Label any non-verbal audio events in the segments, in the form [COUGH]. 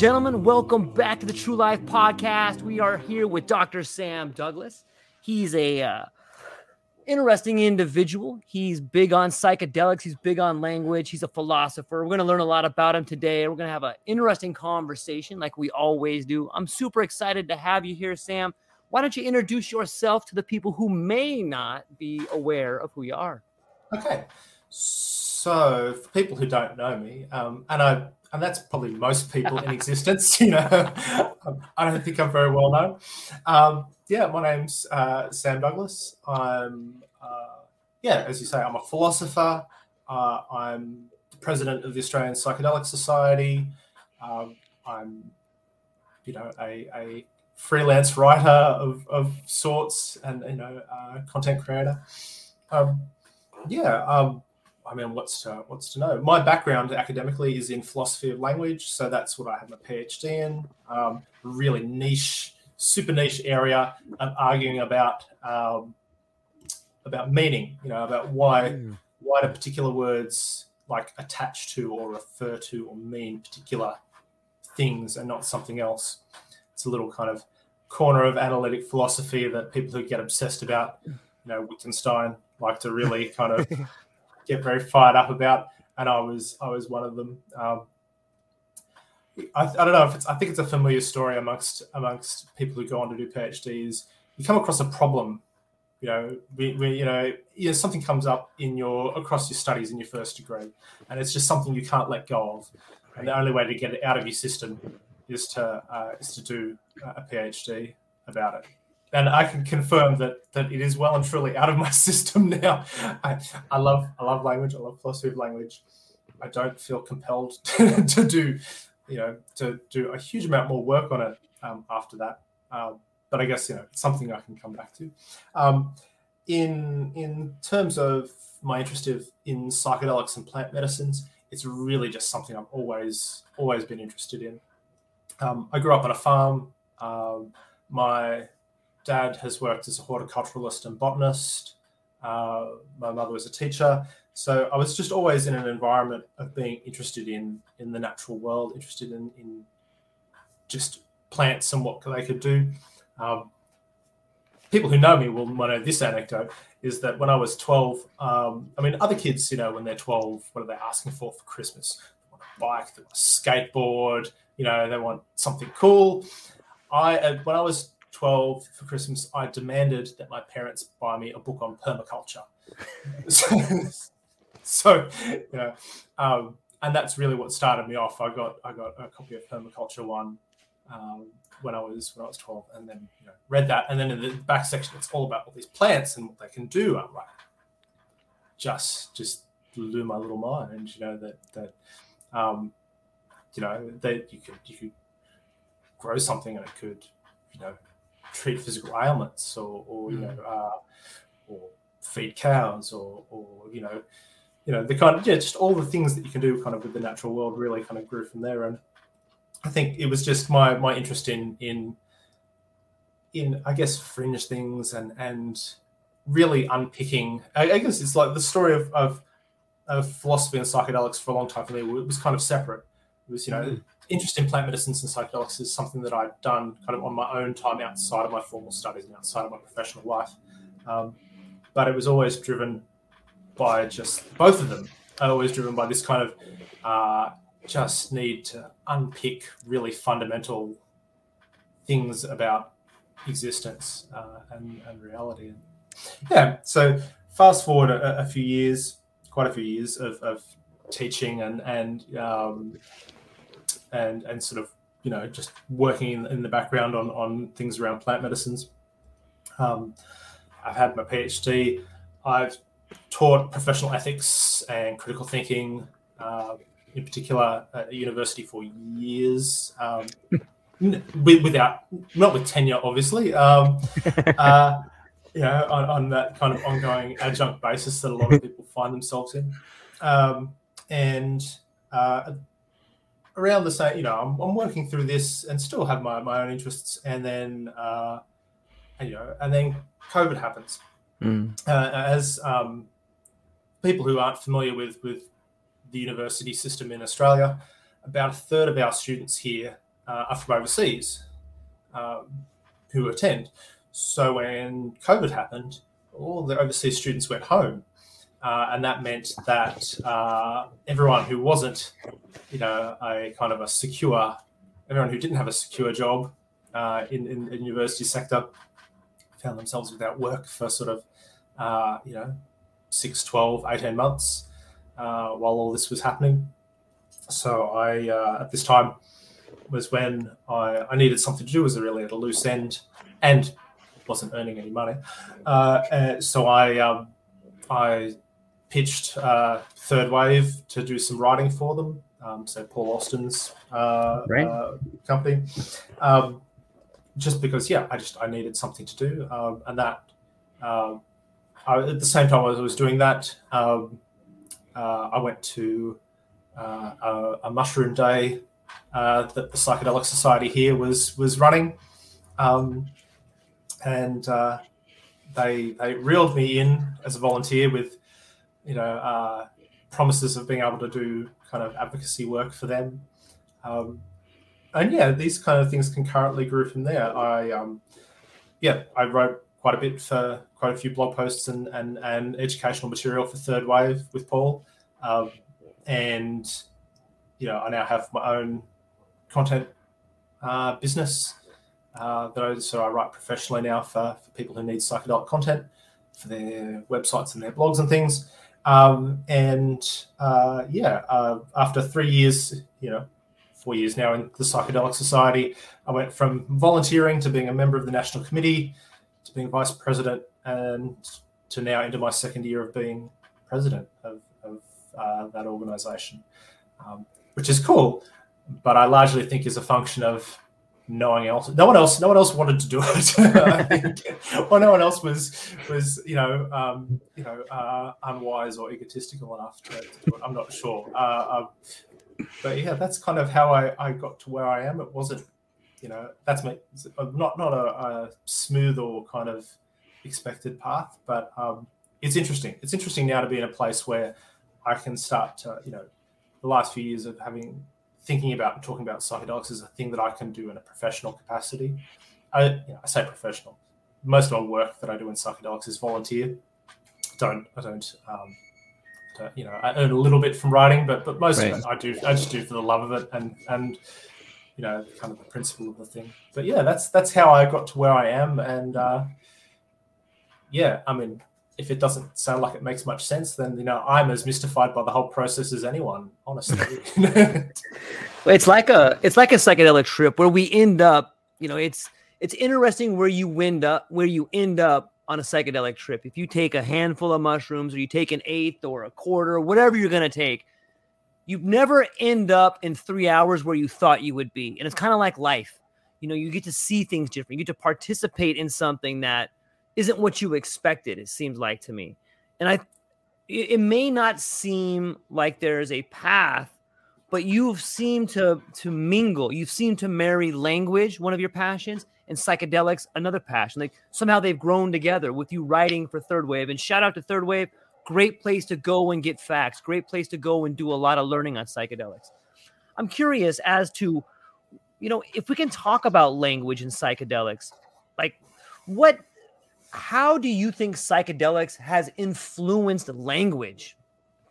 Gentlemen, welcome back to the True Life Podcast. We are here with Dr. Sam Douglas. He's a uh, interesting individual. He's big on psychedelics. He's big on language. He's a philosopher. We're going to learn a lot about him today. We're going to have an interesting conversation, like we always do. I'm super excited to have you here, Sam. Why don't you introduce yourself to the people who may not be aware of who you are? Okay, so for people who don't know me, um, and I and that's probably most people in existence, [LAUGHS] you know, um, I don't think I'm very well known. Um, yeah, my name's uh, Sam Douglas. I'm uh, yeah, as you say, I'm a philosopher. Uh, I'm the president of the Australian Psychedelic Society. Um, I'm you know a, a freelance writer of, of sorts and you know uh, content creator. Um, yeah, um, I mean, what's to, what's to know? My background academically is in philosophy of language, so that's what I have my PhD in. Um, really niche, super niche area of arguing about um, about meaning. You know, about why Mm. why do particular words like attach to or refer to or mean particular things and not something else. It's a little kind of corner of analytic philosophy that people who get obsessed about, you know, Wittgenstein like to really kind of [LAUGHS] get very fired up about, and I was I was one of them. Um, I, I don't know if it's I think it's a familiar story amongst amongst people who go on to do PhDs. You come across a problem, you know, we, we, you know, you know, something comes up in your across your studies in your first degree, and it's just something you can't let go of, and the only way to get it out of your system is to uh, is to do a PhD about it and I can confirm that that it is well and truly out of my [LAUGHS] system now. I, I love I love language. I love philosophy of language. I don't feel compelled to, [LAUGHS] to do, you know, to do a huge amount more work on it um, after that. Um, but I guess you know it's something I can come back to. Um, in in terms of my interest of, in psychedelics and plant medicines, it's really just something I've always always been interested in. Um, I grew up on a farm. Um, my dad has worked as a horticulturalist and botanist. Uh, my mother was a teacher. So I was just always in an environment of being interested in in the natural world, interested in, in just plants and what they could do. Um, people who know me will know this anecdote is that when I was 12, um, I mean, other kids, you know, when they're 12, what are they asking for for Christmas? They want a bike, they want a skateboard, you know, they want something cool. I, uh, when I was 12 for Christmas, I demanded that my parents buy me a book on permaculture. [LAUGHS] so, so, you know, um, and that's really what started me off. I got I got a copy of Permaculture One um, when I was when I was 12, and then you know read that, and then in the back section, it's all about all these plants and what they can do. I'm like, just just blew my little mind, and you know that that um, you know that you could you could grow something and it could, you know, treat physical ailments or, or you Mm. know, uh, or feed cows or, or you know, you know, the kind of yeah, just all the things that you can do kind of with the natural world really kind of grew from there. And I think it was just my my interest in in in I guess fringe things and and really unpicking. I, I guess it's like the story of, of of philosophy and psychedelics for a long time for me it was kind of separate. It was you know Mhm. Interest in plant medicines and psychedelics is something that I've done kind of on my own time outside of my formal studies and outside of my professional life. Um, but it was always driven by just both of them. are always driven by this kind of uh, just need to unpick really fundamental things about existence uh, and, and reality. Yeah, so fast forward a, a few years, quite a few years of, of teaching and and um, and and sort of you know just working in, in the background on on things around plant medicines. Um, I've had my PhD. I've taught professional ethics and critical thinking, uh, in particular at a university for years, um, [LAUGHS] n- without not with tenure, obviously. Um, [LAUGHS] uh, you know, on, on that kind of ongoing adjunct basis that a lot of [LAUGHS] people find themselves in, um, and uh, around the same, you know, I'm, I'm working through this and still have my, my own interests, and then uh, and, you know, and then COVID happens Mm. uh, as um, people who aren't familiar with with the university system in Australia, about a third of our students here uh, are from overseas um, who attend. So when COVID happened, all the overseas students went home, uh, and that meant that uh, everyone who wasn't, you know, a kind of a secure, everyone who didn't have a secure job uh, in, in the university sector found themselves without work for sort of uh, you know, 6, 12, 18 months uh, while all this was happening. So I, uh, at this time, was when I, I needed something to do, was really at a loose end and wasn't earning any money. So I, um, I pitched uh, Third Wave to do some writing for them. Um, so Paul Austin's uh, Right. uh, company. Um, just because, yeah, I just I needed something to do, um, and that um, I, at the same time as I was doing that, um, uh, I went to uh, a, a mushroom day uh, that the Psychedelic Society here was was running, um, and uh, they they reeled me in as a volunteer with, you know, uh, promises of being able to do kind of advocacy work for them. Um, and yeah, these kind of things concurrently grew from there. I, um, yeah, I wrote quite a bit for quite a few blog posts and and, and educational material for Third Wave with Paul, um, and you know, I now have my own content uh, business uh, that I so I write professionally now for, for people who need psychedelic content for their websites and their blogs and things. Um, and uh, yeah, uh, after three years, you know, four years now in the Psychedelic Society, I went from volunteering to being a member of the national committee to being vice president and to now into my second year of being president of, of uh, that organization, um, which is cool. But I largely think is a function of knowing else. No one else. No one else wanted to do it. [LAUGHS] I think, or no one else was was you know um, you know uh, unwise or egotistical enough to, to do it. I'm not sure. Uh, um, but yeah, that's kind of how I, I got to where I am. It wasn't, you know, that's my not not a, a smooth or kind of expected path, but um, it's interesting. It's interesting now to be in a place where I can start to, you know, the last few years of having thinking about and talking about psychedelics is a thing that I can do in a professional capacity. I, you know, I say professional. Most of my work that I do in psychedelics is volunteer. Don't I don't um, to, you know, I earn a little bit from writing, but but most Right. of it I do I just do for the love of it and and you know kind of the principle of the thing. But yeah, that's that's how I got to where I am, and uh, yeah, I mean, if it doesn't sound like it makes much sense, then you know I'm as mystified by the whole process as anyone, honestly. [LAUGHS] [LAUGHS] It's like a it's like a psychedelic trip where we end up, you know, it's it's interesting where you wind up where you end up on a psychedelic trip. If you take a handful of mushrooms or you take an eighth or a quarter, whatever you're gonna take, you never end up in three hours where you thought you would be. And it's kind of like life. you know you get to see things different you get to participate in something that isn't what you expected it seems like to me. And i it, may not seem like there's a path but you've seemed to to mingle. You've seemed to marry language one of your passions and psychedelics another passion. Like somehow they've grown together with you writing for third wave. And shout out to third wave. Great place to go and get facts. Great place to go and do a lot of learning on psychedelics. I'm curious as to you know, if we can talk about language and psychedelics, like what, how do you think psychedelics has influenced language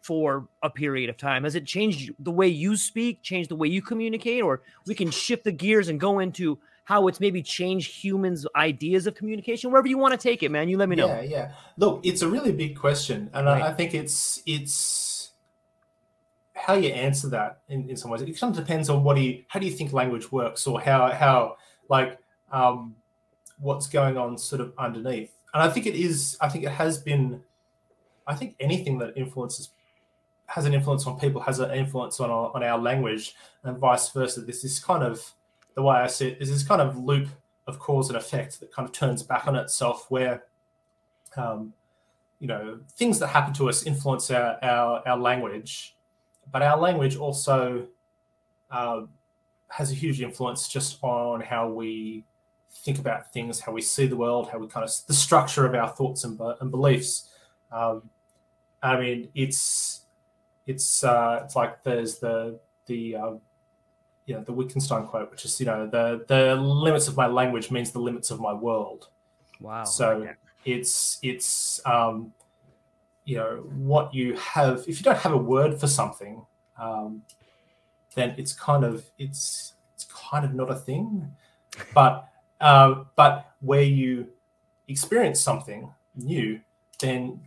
for a period of time? Has it changed the way you speak, changed the way you communicate, or we can shift the gears and go into how it's maybe changed humans' ideas of communication? Wherever you want to take it, man, you let me know. Yeah, yeah. Look, it's a really big question, and right. I, I think it's it's how you answer that in, in some ways. It kind of depends on what do you, how do you think language works or how, how like, um, what's going on sort of underneath. And I think it is, I think it has been, I think anything that influences, has an influence on people, has an influence on our, on our language and vice versa. This is kind of, the way I see it is this kind of loop of cause and effect that kind of turns back on itself where, um, you know, things that happen to us influence our, our, our language but our language also uh, has a huge influence just on how we think about things, how we see the world, how we kind of the structure of our thoughts and, and beliefs. Um, I mean, it's it's uh, it's like there's the the um, you know the Wittgenstein quote, which is you know the the limits of my language means the limits of my world. Wow. So okay. it's it's um, you know what you have if you don't have a word for something um, then it's kind of it's it's kind of not a thing but uh, but where you experience something new then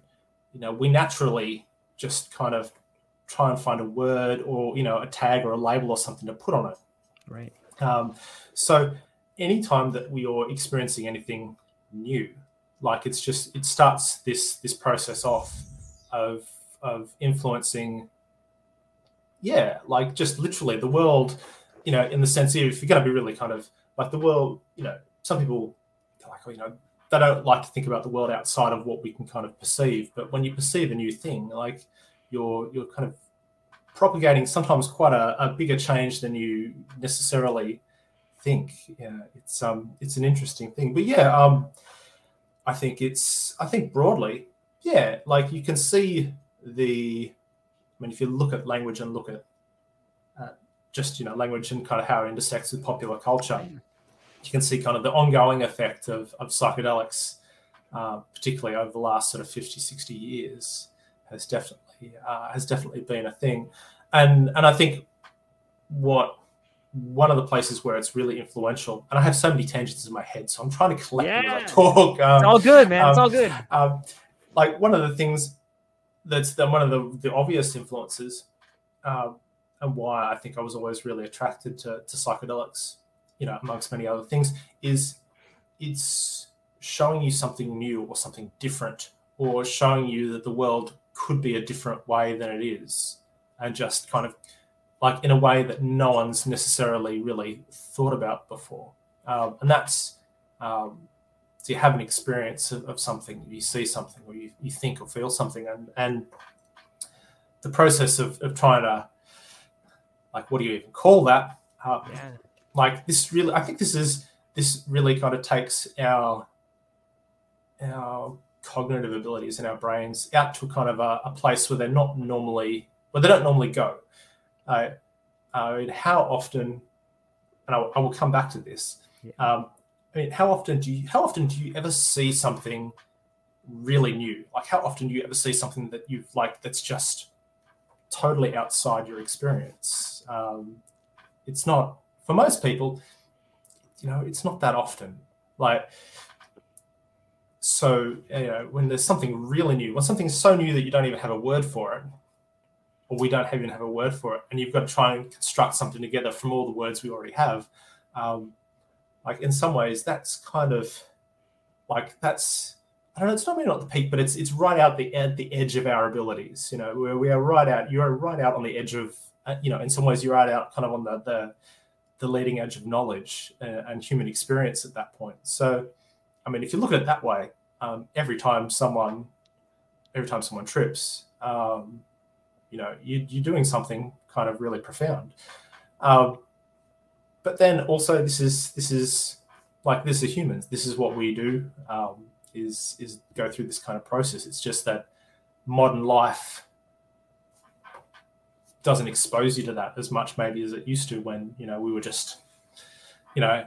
you know we naturally just kind of try and find a word or you know a tag or a label or something to put on it. Right. Um, so anytime that we are experiencing anything new like it's just it starts this this process off of of influencing yeah like just literally the world you know in the sense of if you're going to be really kind of like the world you know some people like you know they don't like to think about the world outside of what we can kind of perceive but when you perceive a new thing like you're you're kind of propagating sometimes quite a, a bigger change than you necessarily think yeah it's um it's an interesting thing but yeah um i think it's i think broadly yeah, like you can see the. I mean, if you look at language and look at uh, just you know language and kind of how it intersects with popular culture, you can see kind of the ongoing effect of, of psychedelics, uh, particularly over the last sort of 50, 60 years, has definitely uh, has definitely been a thing, and and I think what one of the places where it's really influential, and I have so many tangents in my head, so I'm trying to collect yeah. talk. Um, it's all good, man. Um, it's all good. Um, like one of the things that's the, one of the, the obvious influences um, and why I think I was always really attracted to, to psychedelics, you know, amongst many other things, is it's showing you something new or something different, or showing you that the world could be a different way than it is, and just kind of like in a way that no one's necessarily really thought about before. Um, and that's um, so you have an experience of, of something, you see something, or you, you think or feel something, and and the process of, of trying to like what do you even call that? Uh, yeah. Like this really, I think this is this really kind of takes our our cognitive abilities in our brains out to kind of a, a place where they're not normally where they don't normally go. Uh, uh, how often, and I, I, will come back to this. Yeah. Um, I mean, how often do you how often do you ever see something really new? Like how often do you ever see something that you've like that's just totally outside your experience? Um, it's not for most people, you know, it's not that often. Like so, you know, when there's something really new, when something's so new that you don't even have a word for it, or we don't even have a word for it, and you've got to try and construct something together from all the words we already have. Um, like in some ways that's kind of like that's I don't know. It's not maybe not the peak, but it's it's right out the at the edge of our abilities. You know, where we are right out. You are right out on the edge of. Uh, you know, in some ways, you're right out kind of on the the the leading edge of knowledge and, and, human experience at that point. So, I mean, if you look at it that way, um, every time someone, every time someone trips, um, you know, you, are doing something kind of really profound. Um, but then also, this is this is like this is humans. This is what we do. Um, is is go through this kind of process. It's just that modern life doesn't expose you to that as much maybe as it used to when you know we were just you know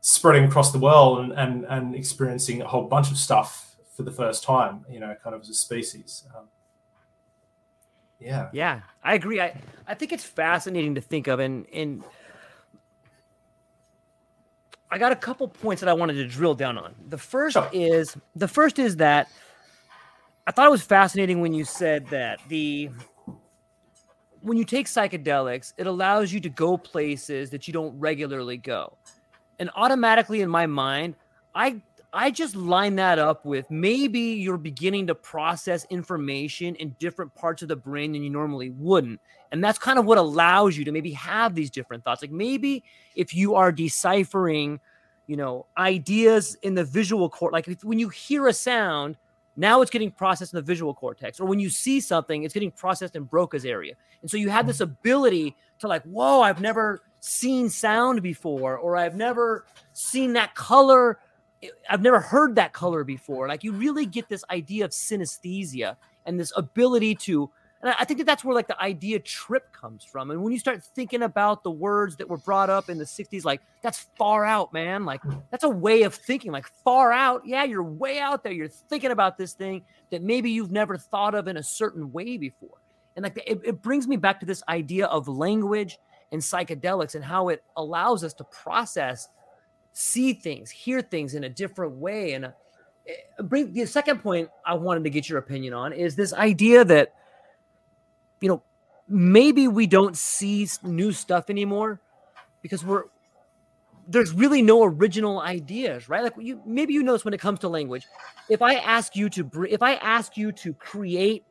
spreading across the world and and, and experiencing a whole bunch of stuff for the first time you know kind of as a species. Um, yeah. Yeah i agree. I i think it's fascinating to think of and and i got a couple points that i wanted to drill down on the first is the first is that i thought it was fascinating when you said that the when you take psychedelics, it allows you to go places that you don't regularly go. And automatically in my mind, I I just line that up with maybe you're beginning to process information in different parts of the brain than you normally wouldn't. And that's kind of what allows you to maybe have these different thoughts. Like maybe if you are deciphering, you know, ideas in the visual cortex, like if, when you hear a sound, now it's getting processed in the visual cortex. Or when you see something, it's getting processed in Broca's area. And so you have this mm. ability to like, whoa, I've never seen sound before, or I've never seen that color. I've never heard that color before. Like you really get this idea of synesthesia and this ability to and I think that that's where like the idea trip comes from. And when you start thinking about the words that were brought up in the 60s, like that's far out, man. Like that's a way of thinking, like far out. Yeah, you're way out there. You're thinking about this thing that maybe you've never thought of in a certain way before. And like it, it brings me back to this idea of language and psychedelics and how it allows us to process, see things, hear things in a different way. And uh, bring the second point I wanted to get your opinion on is this idea that you know, maybe we don't see new stuff anymore because we're there's really no original ideas, right? Like you maybe you notice when it comes to language, if I ask you to if I ask you to create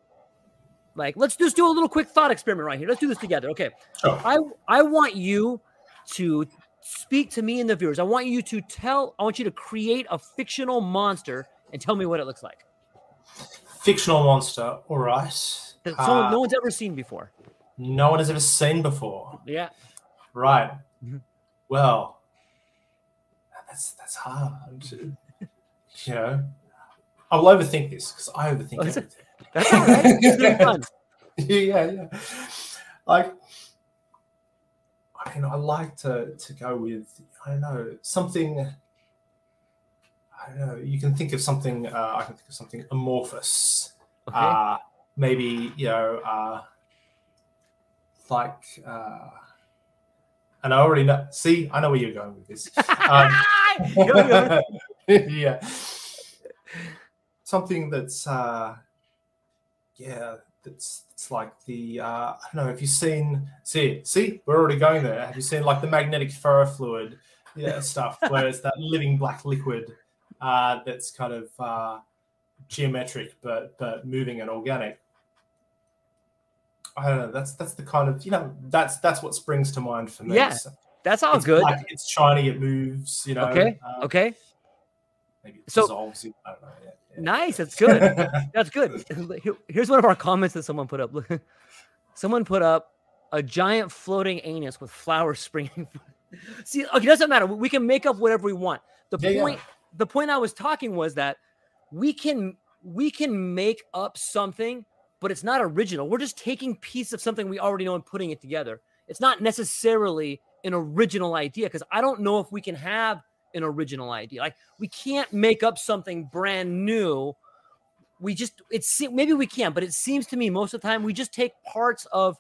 like let's just do a little quick thought experiment right here. Let's do this together. Okay. Sure. I I want you to speak to me and the viewers. I want you to tell I want you to create a fictional monster and tell me what it looks like. Fictional monster. All right that someone, uh, no one's ever seen before. No one has ever seen before. Yeah. Right. Mm-hmm. Well, that's that's hard. you know, I'll overthink this because I overthink [LAUGHS] oh, everything. That's all right. fun. [LAUGHS] yeah, yeah. Like, I mean, I like to to go with I don't know something. I don't know. You can think of something. Uh, I can think of something amorphous. Okay. Uh, maybe you know uh, like uh, and I already know. See, I know where you're going with this. [LAUGHS] Um, [LAUGHS] yeah, something that's uh, yeah, that's it's like the uh, I don't know. Have you've seen? See, see, we're already going there. Have you seen like the magnetic ferrofluid yeah, [LAUGHS] stuff, where it's that living black liquid uh, that's kind of uh, geometric but but moving and organic. I don't know. That's that's the kind of you know that's that's what springs to mind for me. Yeah, so that sounds good. Like it's shiny. It moves. You know. Okay. Um, okay. Maybe it so, dissolves. I don't know. Yeah, yeah. Nice. That's good. [LAUGHS] that's good. Here's one of our comments that someone put up. [LAUGHS] someone put up a giant floating anus with flowers [LAUGHS] springing. See, okay, it doesn't matter. We can make up whatever we want. The yeah, point, the point I was talking was that we can we can make up something but it's not original. We're just taking piece of something we already know and putting it together. It's not necessarily an original idea because I don't know if we can have an original idea. Like we can't make up something brand new. We just it's maybe we can, but it seems to me most of the time we just take parts of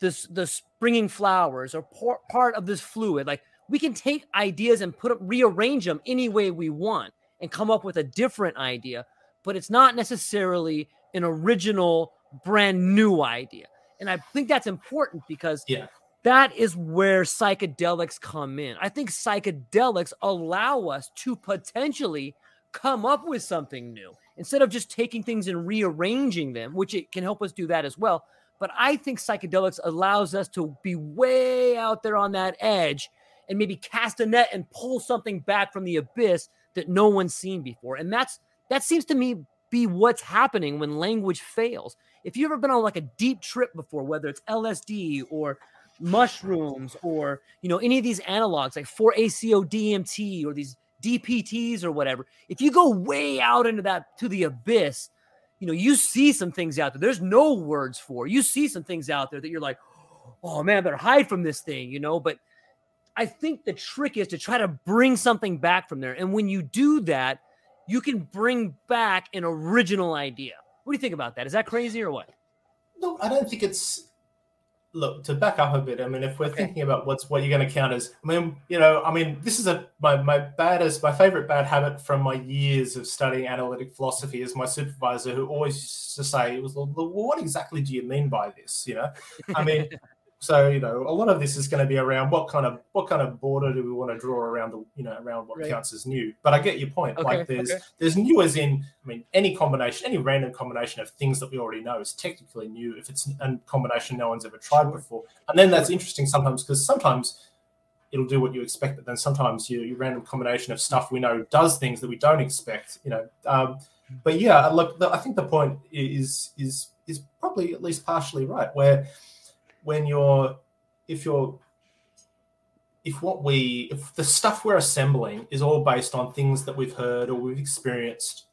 this the springing flowers or por- part of this fluid. Like we can take ideas and put them, rearrange them any way we want and come up with a different idea, but it's not necessarily an original, brand new idea. And I think that's important because yeah. That is where psychedelics come in. I think psychedelics allow us to potentially come up with something new instead of just taking things and rearranging them, which it can help us do that as well. But I think psychedelics allows us to be way out there on that edge and maybe cast a net and pull something back from the abyss that no one's seen before. And that's that seems to me be what's happening when language fails. If you've ever been on like a deep trip before, whether it's LSD or mushrooms or you know any of these analogs like 4-ACO DMT or these DPTs or whatever, if you go way out into that to the abyss, you know, you see some things out there. There's no words for. You see some things out there that you're like, oh man, I better hide from this thing, you know. But I think the trick is to try to bring something back from there. And when you do that, you can bring back an original idea. What do you think about that? Is that crazy or what? No, I don't think it's look to back up a bit. I mean, if we're okay. thinking about what's what you're going to count as, I mean, you know, I mean, this is a my my baddest, my favorite bad habit from my years of studying analytic philosophy is my supervisor who always used to say, "It was well, what exactly do you mean by this?" You know, I mean. [LAUGHS] So you know, a lot of this is going to be around what kind of what kind of border do we want to draw around the you know around what right. counts as new. But I get your point. Okay, like there's okay. there's new as in I mean any combination, any random combination of things that we already know is technically new if it's a combination no one's ever tried sure. before. And then that's interesting sometimes because sometimes it'll do what you expect, but then sometimes your, your, random combination of stuff we know does things that we don't expect. You know, um, but yeah, look, the, I think the point is is is probably at least partially right where when you're if you're if what we if the stuff we're assembling is all based on things that we've heard or we've experienced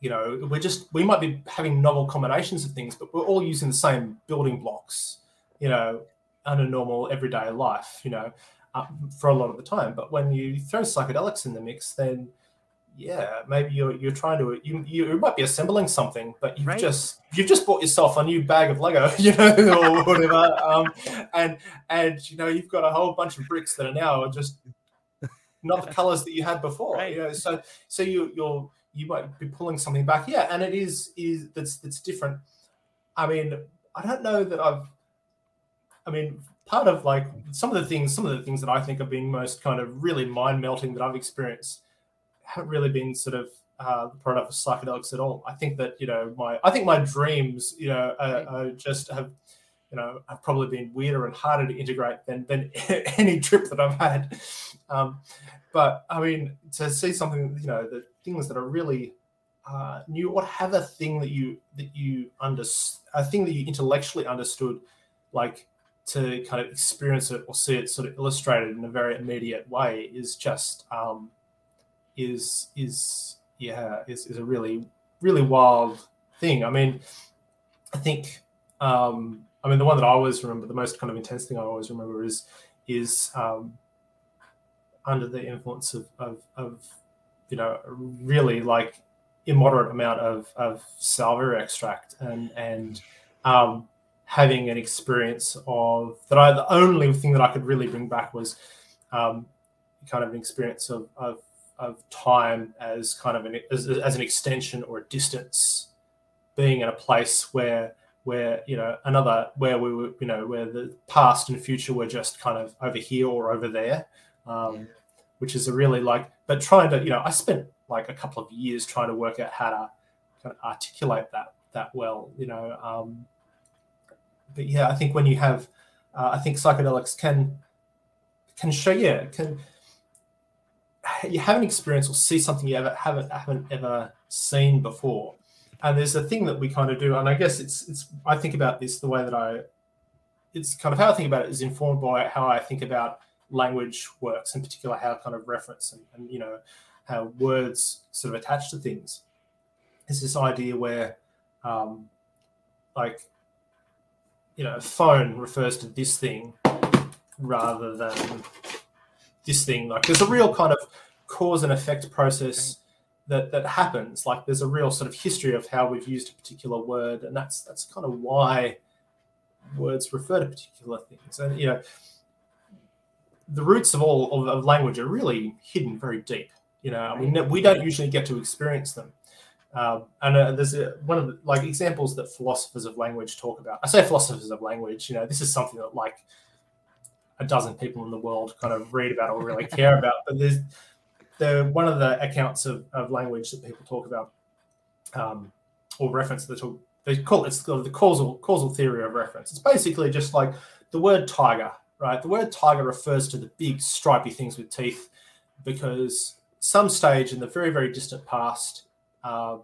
you know we're just we might be having novel combinations of things but we're all using the same building blocks you know under normal everyday life you know uh, for a lot of the time. But when you throw psychedelics in the mix then yeah, maybe you're you're trying to you you might be assembling something, but you've right. just you've just bought yourself a new bag of Lego, [LAUGHS] you know, or [LAUGHS] whatever, um, and and you know you've got a whole bunch of bricks that are now just not the colors that you had before, right. you know. So so you you're you might be pulling something back, yeah, and it is is that's that's different. I mean, I don't know that I've. I mean, part of like some of the things, some of the things that I think have been most kind of really mind melting that I've experienced haven't really been sort of uh, the product of psychedelics at all. I think that you know my I think my dreams you know uh, uh, just have you know have probably been weirder and harder to integrate than than [LAUGHS] any trip that I've had. Um, but I mean to see something you know the things that are really uh, new or have a thing that you that you under a thing that you intellectually understood like to kind of experience it or see it sort of illustrated in a very immediate way is just um, is is yeah is, is a really really wild thing. I mean, I think um, I mean the one that I always remember, the most kind of intense thing I always remember is is um, under the influence of, of, of you know really like immoderate amount of of salvia extract and and um, having an experience of that I the only thing that I could really bring back was um, kind of an experience of, of of time as kind of an as, as an extension or a distance, being in a place where where you know another where we were you know where the past and future were just kind of over here or over there, um, which is a really like but trying to you know I spent like a couple of years trying to work out how to kind of articulate that that well you know um, but yeah I think when you have uh, I think psychedelics can can show yeah can [SIGHS] you haven't experienced or see something you ever haven't haven't ever seen before. And there's a thing that we kind of do, and I guess it's it's I think about this the way that I it's kind of how I think about it is informed by how I think about language works, in particular how kind of reference and, and you know how words sort of attach to things. It's this idea where um, like you know, a phone refers to this thing rather than this thing. Like there's a real kind of cause and effect process that that happens. Like there's a real sort of history of how we've used a particular word, and that's that's kind of why words refer to particular things. And you know, the roots of all of, of language are really hidden very deep. You know, we we don't usually get to experience them. Um, and uh, there's a, one of the like examples that philosophers of language talk about. I say philosophers of language. You know, this is something that like a dozen people in the world kind of read about or really care about. But there's the one of the accounts of, of language that people talk about um, or reference the they call it's called the causal causal theory of reference. It's basically just like the word tiger, right? The word tiger refers to the big stripy things with teeth because some stage in the very, very distant past, uh,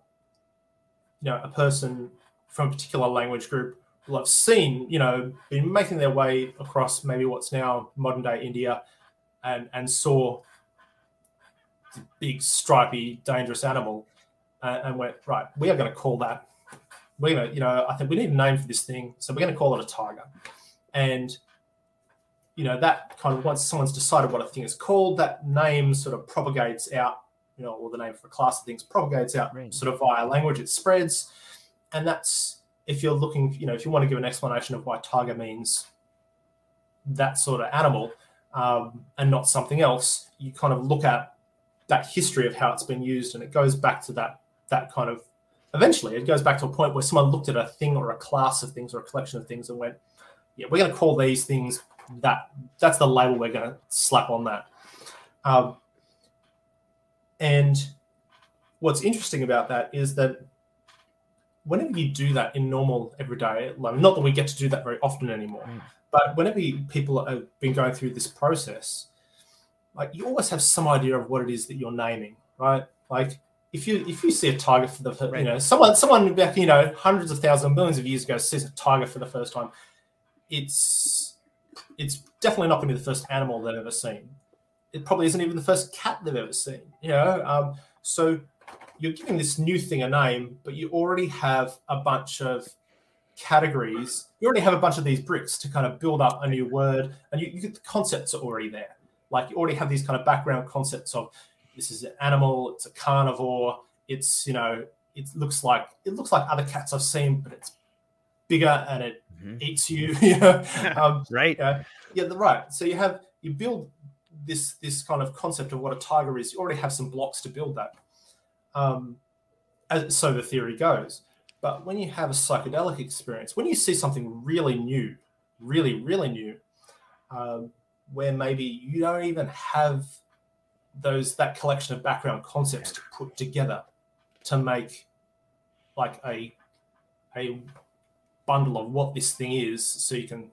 you know, a person from a particular language group will have seen, you know, been making their way across maybe what's now modern day India and, and saw the big, stripy, dangerous animal uh, and went, right, we are going to call that. We're going to, you know, I think we need a name for this thing. So we're going to call it a tiger. And you know that kind of once someone's decided what a thing is called, that name sort of propagates out, you know, or the name for a class of things propagates out right. sort of via language. It spreads, and that's if you're looking, you know, if you want to give an explanation of why tiger means that sort of animal um, and not something else, you kind of look at that history of how it's been used, and it goes back to that that kind of. Eventually, it goes back to a point where someone looked at a thing or a class of things or a collection of things and went, "Yeah, we're going to call these things that that's the label we're going to slap on that. Um, and what's interesting about that is that whenever you do that in normal everyday life, not that we get to do that very often anymore, mm. but whenever you, people have been going through this process, like you always have some idea of what it is that you're naming, right? Like if you if you see a tiger for the right. you know someone someone back you know hundreds of thousands millions of years ago sees a tiger for the first time, it's it's definitely not going to be the first animal they've ever seen. It probably isn't even the first cat they've ever seen. You know, um, so you're giving this new thing a name, but you already have a bunch of categories. You already have a bunch of these bricks to kind of build up a new word, and you, you the concepts are already there. Like you already have these kind of background concepts of this is an animal, it's a carnivore, it's you know, it looks like it looks like other cats I've seen, but it's bigger and it mm-hmm. eats you. [LAUGHS] you know? [LAUGHS] um, right. Yeah, right. So you have you build this this kind of concept of what a tiger is. You already have some blocks to build that. Um, as, so the theory goes. But when you have a psychedelic experience, when you see something really new, really really new, um, where maybe you don't even have those that collection of background concepts to put together to make like a a bundle of what this thing is so you can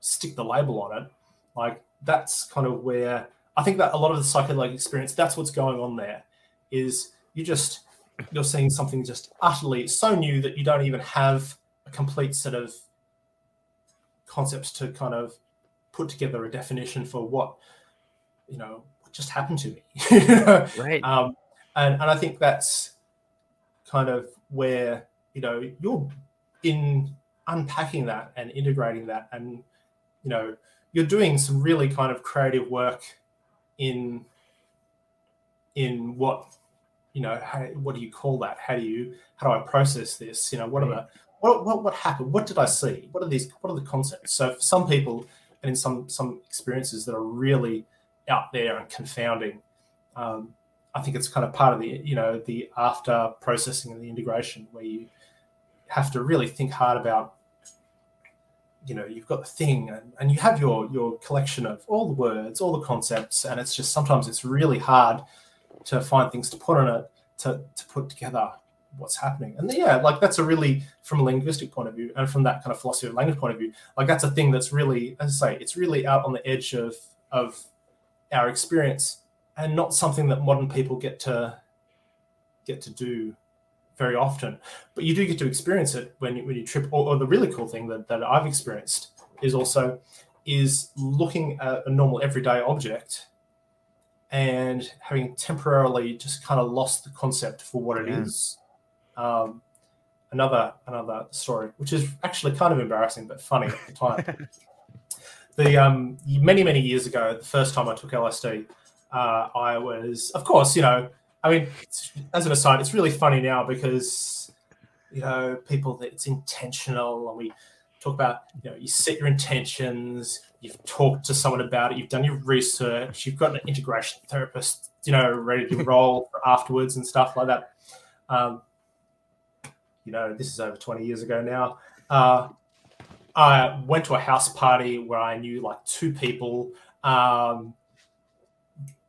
stick the label on it like that's kind of where i think that a lot of the psychedelic experience that's what's going on there is you just you're seeing something just utterly so new that you don't even have a complete set of concepts to kind of put together a definition for what you know what just happened to me. [LAUGHS] Right. Um, and, and i think that's kind of where you know you're in unpacking that and integrating that and you know you're doing some really kind of creative work in in what you know how, what do you call that? How do you how do i process this? You know what are the what, what what happened? What did i see? What are these what are the concepts? So for some people and in some some experiences that are really out there and confounding um, i think it's kind of part of the you know the after processing and the integration where you have to really think hard about you know you've got the thing and, and you have your your collection of all the words all the concepts and it's just sometimes it's really hard to find things to put on it to, to put together what's happening and yeah like that's a really from a linguistic point of view and from that kind of philosophy of language point of view like that's a thing that's really as i say it's really out on the edge of of our experience and not something that modern people get to get to do very often. But you do get to experience it when you, when you trip. Or, or the really cool thing that, that I've experienced is also is looking at a normal everyday object and having temporarily just kind of lost the concept for what it yeah. is. Um, another another story, which is actually kind of embarrassing but funny at the time. [LAUGHS] the um, many many years ago, the first time I took LSD, uh, I was, of course, you know, I mean, as an aside, it's really funny now because you know people that it's intentional, and we talk about you know you set your intentions, you've talked to someone about it, you've done your research, you've got an integration therapist, you know, ready to roll [LAUGHS] afterwards and stuff like that. Um, you know, this is over 20 years ago now. Uh, I went to a house party where I knew like two people. Um,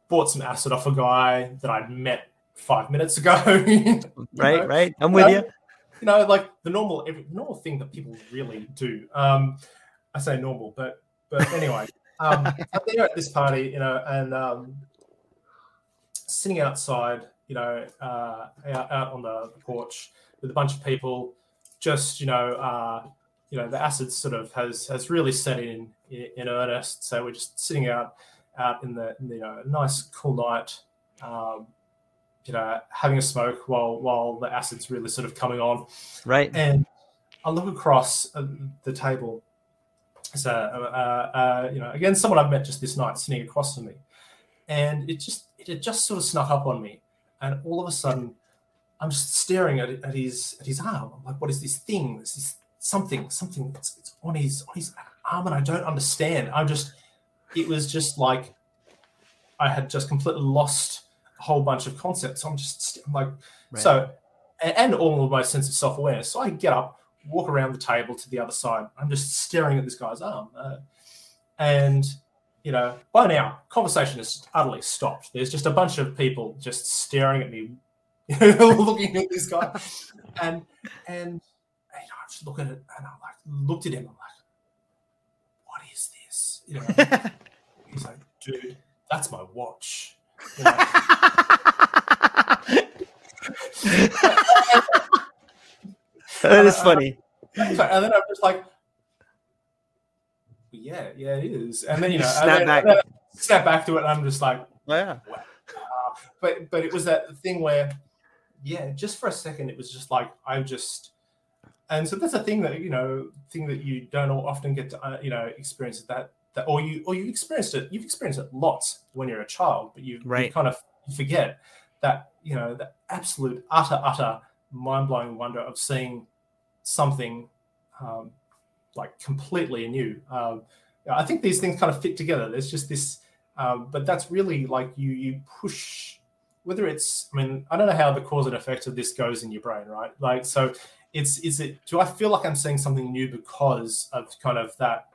bought some acid off a guy that I'd met five minutes ago. [LAUGHS] right, know? right. I'm with um, you. You know, like the normal every, normal thing that people really do. Um, I say normal, but But anyway, um, I'm there at this party, you know, and um, sitting outside, you know, uh, out, out on the porch with a bunch of people, just you know, uh, you know, the acid sort of has has really set in in, earnest. So we're just sitting out out in the, in the you know nice cool night, um, you know, having a smoke while while the acid's really sort of coming on. Right. And I look across the table. So, uh, uh, you know, again, someone I've met just this night sitting across from me, and it just it had just sort of snuck up on me, and all of a sudden, I'm just staring at, at his at his arm. I'm like, what is this thing? This is something, something. It's, it's on his on his arm, and I don't understand. I'm just. It was just like I had just completely lost a whole bunch of concepts. I'm just I'm like right. so, and, and all of my sense of self awareness. So I get up, walk around the table to the other side. I'm just staring at this guy's arm, uh, and you know, by now, conversation has utterly stopped. There's just a bunch of people just staring at me, [LAUGHS] looking at this guy, and and you know, I just look at it, and I like looked at him. I'm like, what is this? You know, [LAUGHS] he's like, dude, that's my watch. [LAUGHS] You know? That is funny. And then I'm just like, yeah, yeah, it is. And then you know, [LAUGHS] snap then, back, snap back to it, and I'm just like, oh, yeah. Wow. But but it was that thing where, yeah, just for a second, it was just like I just, and so that's a thing that you know, thing that you don't often get to uh, you know experience that that or you or you experienced it, you've experienced it lots when you're a child, but you, right. you kind of forget that you know the absolute utter utter mind blowing wonder of seeing something um, like completely new. Um, I think these things kind of fit together. There's just this, um, but that's really like you you push. Whether it's, I mean, I don't know how the cause and effect of this goes in your brain, right? Like, so it's is it? Do I feel like I'm seeing something new because of kind of that,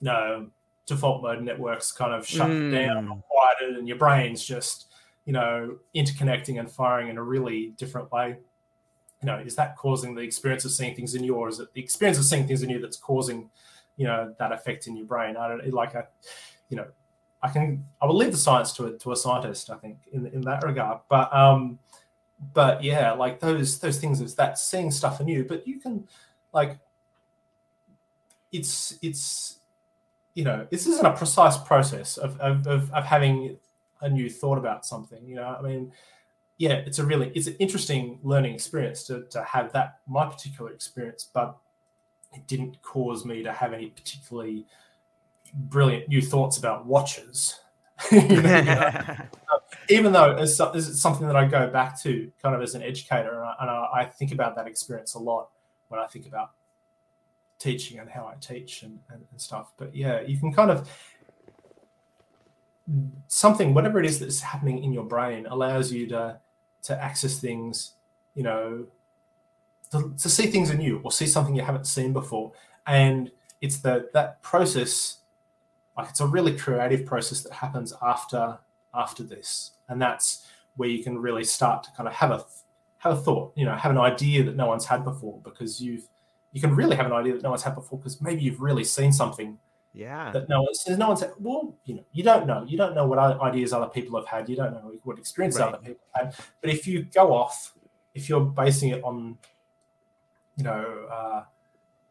you know, default mode networks kind of shut Mm. down, quieted, and your brain's just, you know, interconnecting and firing in a really different way you know, is that causing the experience of seeing things in you, or is it the experience of seeing things in you that's causing, you know, that effect in your brain? I don't like I, you know, I can I will leave the science to a, to a scientist, I think, in in that regard. But um, but yeah, like those those things is that seeing stuff in you, but you can like it's it's you know this isn't a precise process of of, of, of having a new thought about something. You know, I mean yeah, it's a really it's an interesting learning experience to, to have that my particular experience, but it didn't cause me to have any particularly brilliant new thoughts about watches. [LAUGHS] you know, you know? [LAUGHS] Even though it's, it's, something that I go back to kind of as an educator, and, I, and I, I, think about that experience a lot when I think about teaching and how I teach and, and, and stuff. But yeah, you can kind of something, whatever it is that's happening in your brain, allows you to to access things, you know, to, to see things anew or see something you haven't seen before. And it's the that process, like it's a really creative process that happens after after this, and that's where you can really start to kind of have a have a thought, you know, have an idea that no one's had before because you've you can really have an idea that no one's had before because maybe you've really seen something yeah. That no one's no one's well you know you don't know. You don't know what ideas other people have had. You don't know what experience right. other people have had. But if you go off if you're basing it on you know uh,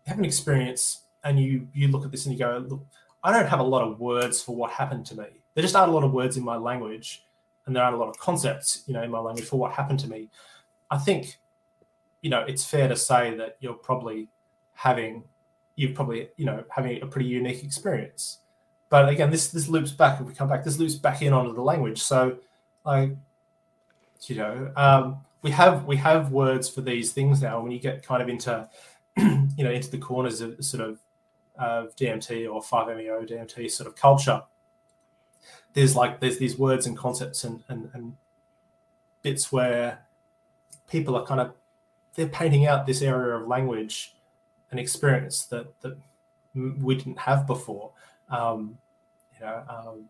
have an experience and you you look at this and you go look i don't have a lot of words for what happened to me. There just aren't a lot of words in my language and there aren't a lot of concepts you know in my language for what happened to me. I think you know it's fair to say that you're probably having you're probably you know having a pretty unique experience. But again, this this loops back. If we come back, this loops back in onto the language. So, like, you know, um, we have we have words for these things now. When you get kind of into [CLEARS THROAT] you know into the corners of sort of of DMT or 5MEO DMT sort of culture, there's like there's these words and concepts and and, and bits where people are kind of they're painting out this area of language an experience that that we didn't have before. Um, you know, um,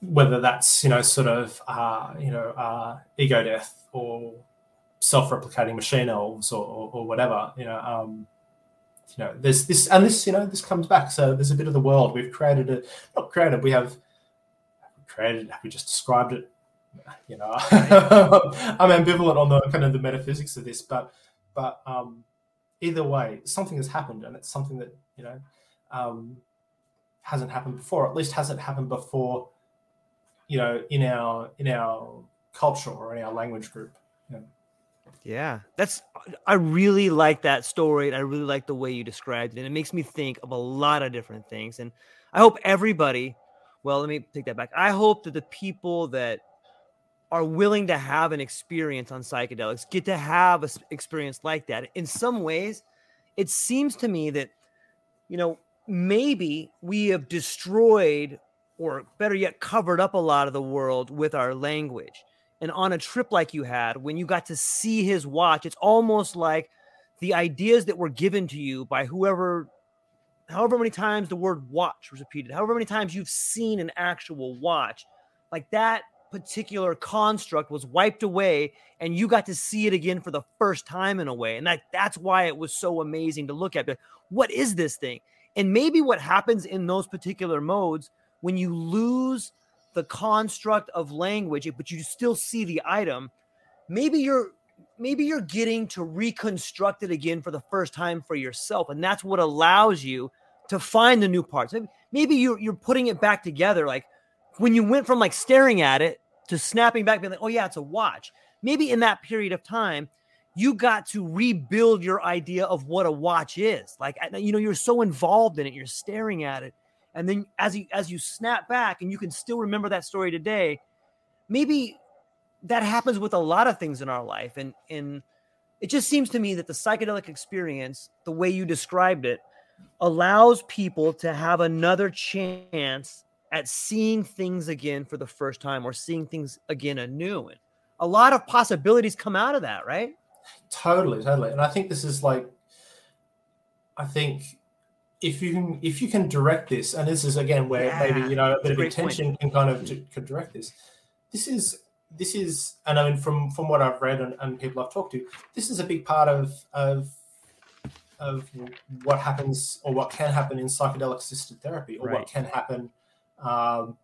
whether that's you know sort of uh, you know uh, ego death or self-replicating machine elves or, or, or whatever. You know, um, you know, there's this and this, you know, this comes back. So there's a bit of the world we've created it, not created. We have created. Have we just described it? You know, [LAUGHS] I'm ambivalent on the kind of the metaphysics of this, but but um, either way, something has happened, and it's something that you know um, hasn't happened before. At least hasn't happened before. You know, in our in our culture or in our language group. Yeah. Yeah, that's I really like that story and I really like the way you described it. And it makes me think of a lot of different things. And I hope everybody, well, let me take that back. I hope that the people that are willing to have an experience on psychedelics get to have an experience like that. In some ways, it seems to me that, you know, maybe we have destroyed or better yet, covered up a lot of the world with our language. And on a trip like you had, when you got to see his watch, it's almost like the ideas that were given to you by whoever, however many times the word watch was repeated, however many times you've seen an actual watch, like that particular construct was wiped away and you got to see it again for the first time in a way. And that that's why it was so amazing to look at but what is this thing? And maybe what happens in those particular modes when you lose the construct of language but you still see the item maybe you're maybe you're getting to reconstruct it again for the first time for yourself and that's what allows you to find the new parts. Maybe you're, you're putting it back together like when you went from like staring at it to snapping back, being like, oh, yeah, it's a watch. Maybe in that period of time, you got to rebuild your idea of what a watch is. Like, you know, you're so involved in it, you're staring at it. And then as you as you snap back and you can still remember that story today, maybe that happens with a lot of things in our life. And and it just seems to me that the psychedelic experience, the way you described it, allows people to have another chance at seeing things again for the first time or seeing things again anew. And a lot of possibilities come out of that, right? Totally, totally. And I think this is like, I think if you can if you can direct this, and this is again where yeah, maybe you know a bit of intention point. can kind of could direct this. This is this is, and I mean from from what I've read and, and people I've talked to, this is a big part of of of what happens or what can happen in psychedelic assisted therapy or right. what can happen um,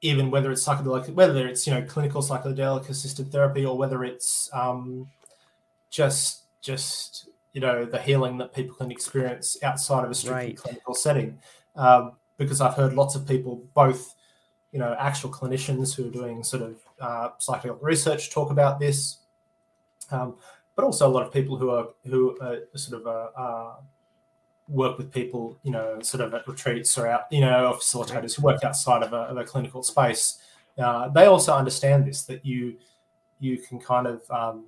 even whether it's psychedelic, whether it's you know clinical psychedelic assisted therapy or whether it's um, just just you know the healing that people can experience outside of a strictly right. clinical setting. Um, because I've heard lots of people, both you know actual clinicians who are doing sort of uh, psychedelic research, talk about this, um, but also a lot of people who are who are sort of uh, uh, work with people, you know, sort of at retreats or out, you know, facilitators who work outside of a, of a clinical space. Uh, they also understand this that you you can kind of um,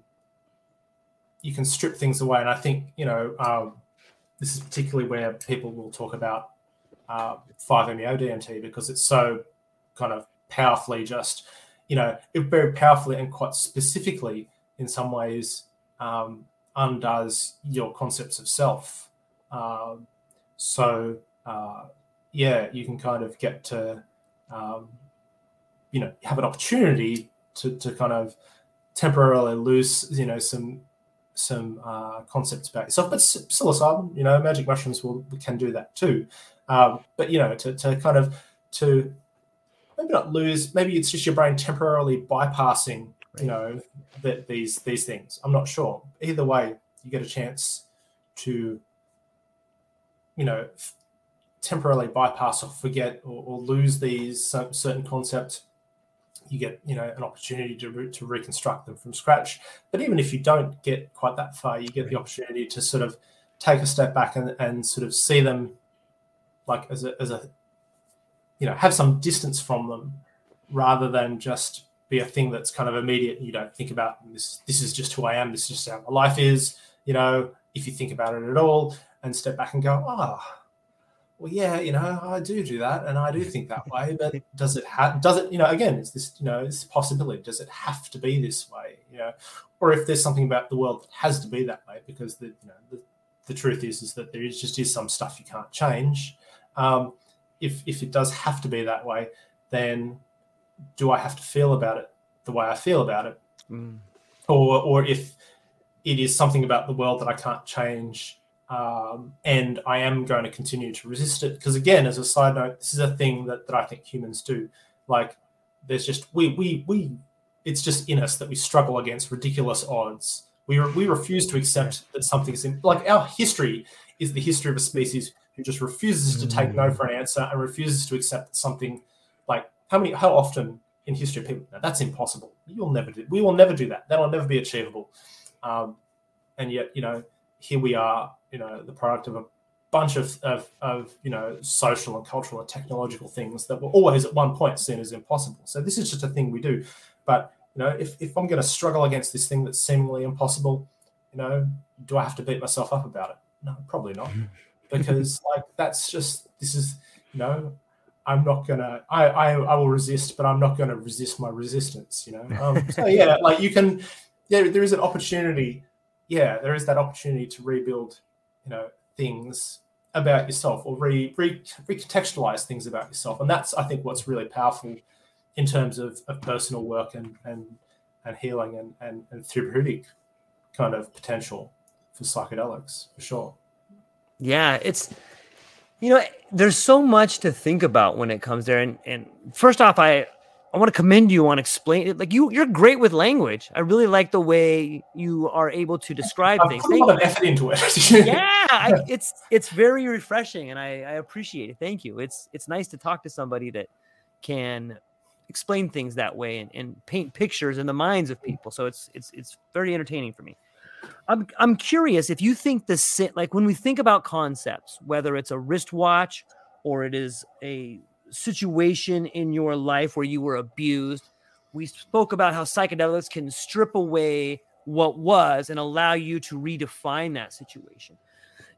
you can strip things away, and I think you know um, this is particularly where people will talk about uh, 5-MeO DMT because it's so kind of powerfully just you know it very powerfully and quite specifically in some ways um, undoes your concepts of self um, so uh, yeah, you can kind of get to um, you know have an opportunity to to kind of temporarily lose you know some some uh, concepts about yourself. But psilocybin, you know, magic mushrooms will can do that too. Um, but you know, to to kind of to maybe not lose, maybe it's just your brain temporarily bypassing, you know, that these these things. I'm not sure. Either way, you get a chance to you know, temporarily bypass or forget or, or lose these certain concepts, you get you know an opportunity to to reconstruct them from scratch. But even if you don't get quite that far, you get the opportunity to sort of take a step back and, and sort of see them like as a as a you know have some distance from them rather than just be a thing that's kind of immediate. You don't think about this. This is just who I am. This is just how my life is. You know, if you think about it at all, and step back and go, oh, well, yeah, you know, I do do that, and I do think that way. But [LAUGHS] does it have? Does it? You know, again, it's this. You know, it's a possibility. Does it have to be this way? You know, or if there's something about the world that has to be that way, because the you know the, the truth is is that there is just is some stuff you can't change. Um, if if it does have to be that way, then do I have to feel about it the way I feel about it, mm. or or if it is something about the world that I can't change Um, and I am going to continue to resist it because, again, as a side note, this is a thing that, that I think humans do. Like, there's just we we we it's just in us that we struggle against ridiculous odds. We re- we refuse to accept that something's in like our history is the history of a species who just refuses to take no for an answer and refuses to accept something like how many how often in history people that's impossible. You'll never do. We will never do that. That'll never be achievable. Um, and yet, you know, here we are. You know, the product of a bunch of, of, of you know social and cultural and technological things that were always at one point seen as impossible. So this is just a thing we do. But you know, if, if I'm going to struggle against this thing that's seemingly impossible, you know, do I have to beat myself up about it? No, probably not, [LAUGHS] because like that's just this is you know I'm not gonna. I, I I will resist, but I'm not gonna resist my resistance. You know. [LAUGHS] Um, so yeah, like you can. Yeah, there is an opportunity. Yeah, there is that opportunity to rebuild. You know, things about yourself or re, re recontextualize things about yourself, and that's I think what's really powerful in terms of, of personal work and and and healing and, and and therapeutic kind of potential for psychedelics for sure. Yeah, it's you know, there's so much to think about when it comes there. And and first off, I I want to commend you on explain it. Like you, you're great with language. I really like the way you are able to describe I've things. Put a lot of effort into it. yeah, [LAUGHS] I, it's it's very refreshing, and I, I appreciate it. Thank you. It's it's nice to talk to somebody that can explain things that way and, and paint pictures in the minds of people. So it's it's it's very entertaining for me. I'm I'm curious if you think the like when we think about concepts, whether it's a wristwatch or it is a situation in your life where you were abused. We spoke about how psychedelics can strip away what was and allow you to redefine that situation.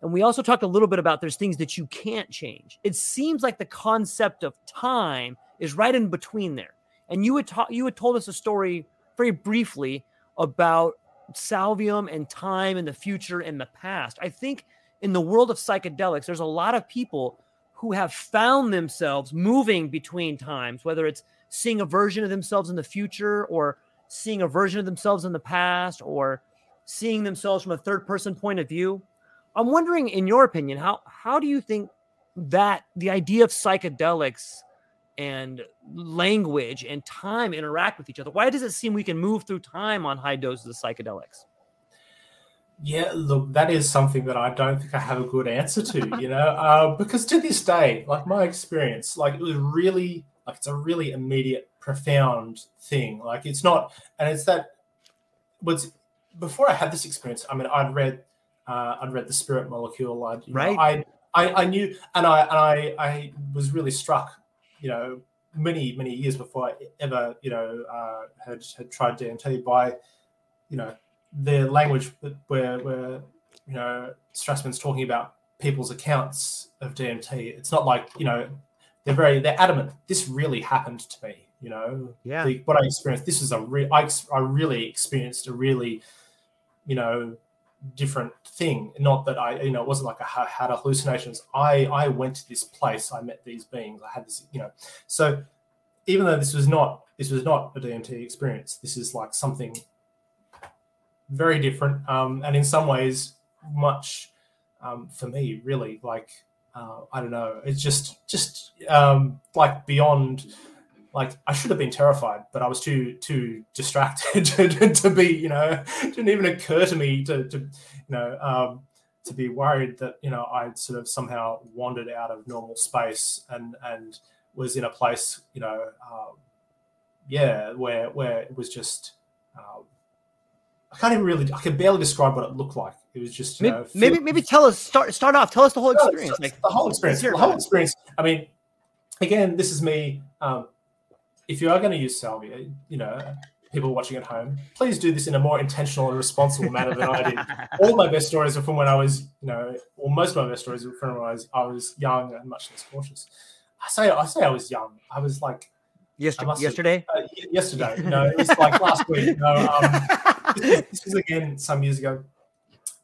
And we also talked a little bit about there's things that you can't change. It seems like the concept of time is right in between there. And you had ta- you had told us a story very briefly about salvia and time and the future and the past. I think in the world of psychedelics, there's a lot of people who have found themselves moving between times, whether it's seeing a version of themselves in the future or seeing a version of themselves in the past or seeing themselves from a third person point of view. I'm wondering, in your opinion, how how do you think that the idea of psychedelics and language and time interact with each other? Why does it seem we can move through time on high doses of psychedelics? Yeah, look, that is something that I don't think I have a good answer to, you know, [LAUGHS] uh, because to this day, like my experience, like it was really, like it's a really immediate, profound thing. Like it's not, and it's that, was before I had this experience, I mean, I'd read, uh, I'd read The Spirit Molecule, I'd, right. Know, I, I, I knew, and I, and I, I was really struck, you know, many, many years before I ever, you know, uh, had, had tried DMT by, you know, the language where where you know Strassman's talking about people's accounts of DMT. It's not like you know they're very they're adamant. This really happened to me. You know, yeah. The, what I experienced. This is a real. I, I really experienced a really, you know, different thing. Not that I, you know, it wasn't like I had hallucinations. I I went to this place. I met these beings. I had this, you know. So even though this was not this was not a DMT experience, this is like something very different, um, and in some ways, much um, for me, really like uh, I don't know. It's just just um, like beyond. Like I should have been terrified, but I was too too distracted [LAUGHS] to, to, be. You know, it didn't even occur to me to, to you know um, to be worried that you know I'd sort of somehow wandered out of normal space and and was in a place you know um, yeah where where it was just uh, I can't even really. I can barely describe what it looked like. It was just maybe, know, maybe, maybe tell us start start off. Tell us the whole experience. Like, the whole experience. The whole experience. I mean, again, this is me. Um, if you are going to use salvia, you know, people watching at home, please do this in a more intentional and responsible manner than I did. [LAUGHS] All my best stories are from when I was, you know, or most of my best stories are from when I was, I was young and much less cautious. I say I say I was young. I was like Yesterday? Yesterday? Uh, yesterday. No, it was like last week. No, um, [LAUGHS] [LAUGHS] this, was again some years ago.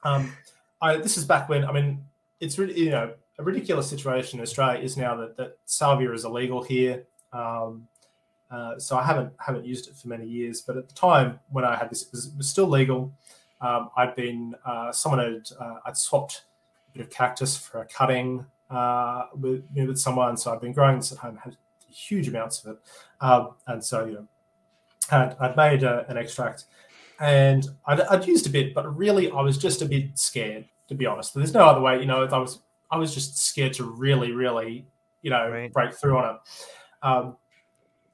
Um, I, this is back when I mean, it's really you know a ridiculous situation in Australia is now that, that salvia is illegal here. Um, uh, so I haven't haven't used it for many years, but at the time when I had this, it was, it was still legal. Um, I'd been uh, someone had uh, I'd swapped a bit of cactus for a cutting uh, with you know, with someone. So I'd been growing this at home, had huge amounts of it, um, and so you know, had, I'd made a, an extract, and I'd, I'd used a bit, but really I was just a bit scared to be honest. There's no other way, you know. I was I was just scared to really, really, you know, right. break through on it. Um,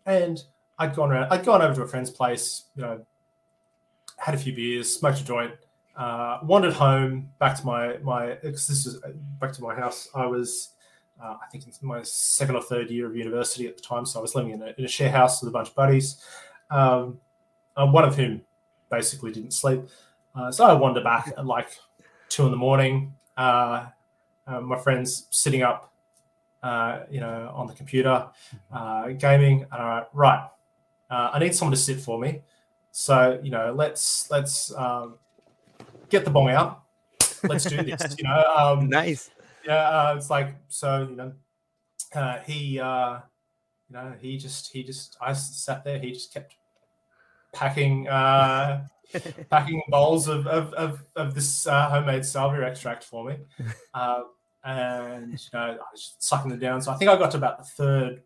and I'd gone around, I'd gone over to a friend's place, you know, had a few beers, smoked a joint, uh, wandered home back to my my this is back to my house. I was uh, I think it's my second or third year of university at the time, so I was living in a, in a share house with a bunch of buddies, um, uh, one of whom basically didn't sleep. Uh, so I wandered back at like two in the morning. Uh, uh, my friends sitting up, uh, you know, on the computer, uh, gaming. And I right, uh, I need someone to sit for me. So you know, let's let's um, get the bong out. Let's do this. you know, um, [LAUGHS] nice. Yeah, uh, it's like so. You know, uh, he, you know, he just he just I sat there. He just kept packing uh, [LAUGHS] packing bowls of of, of, of this uh, homemade salvia extract for me, uh, [LAUGHS] and you know I was sucking them down. So I think I got to about the third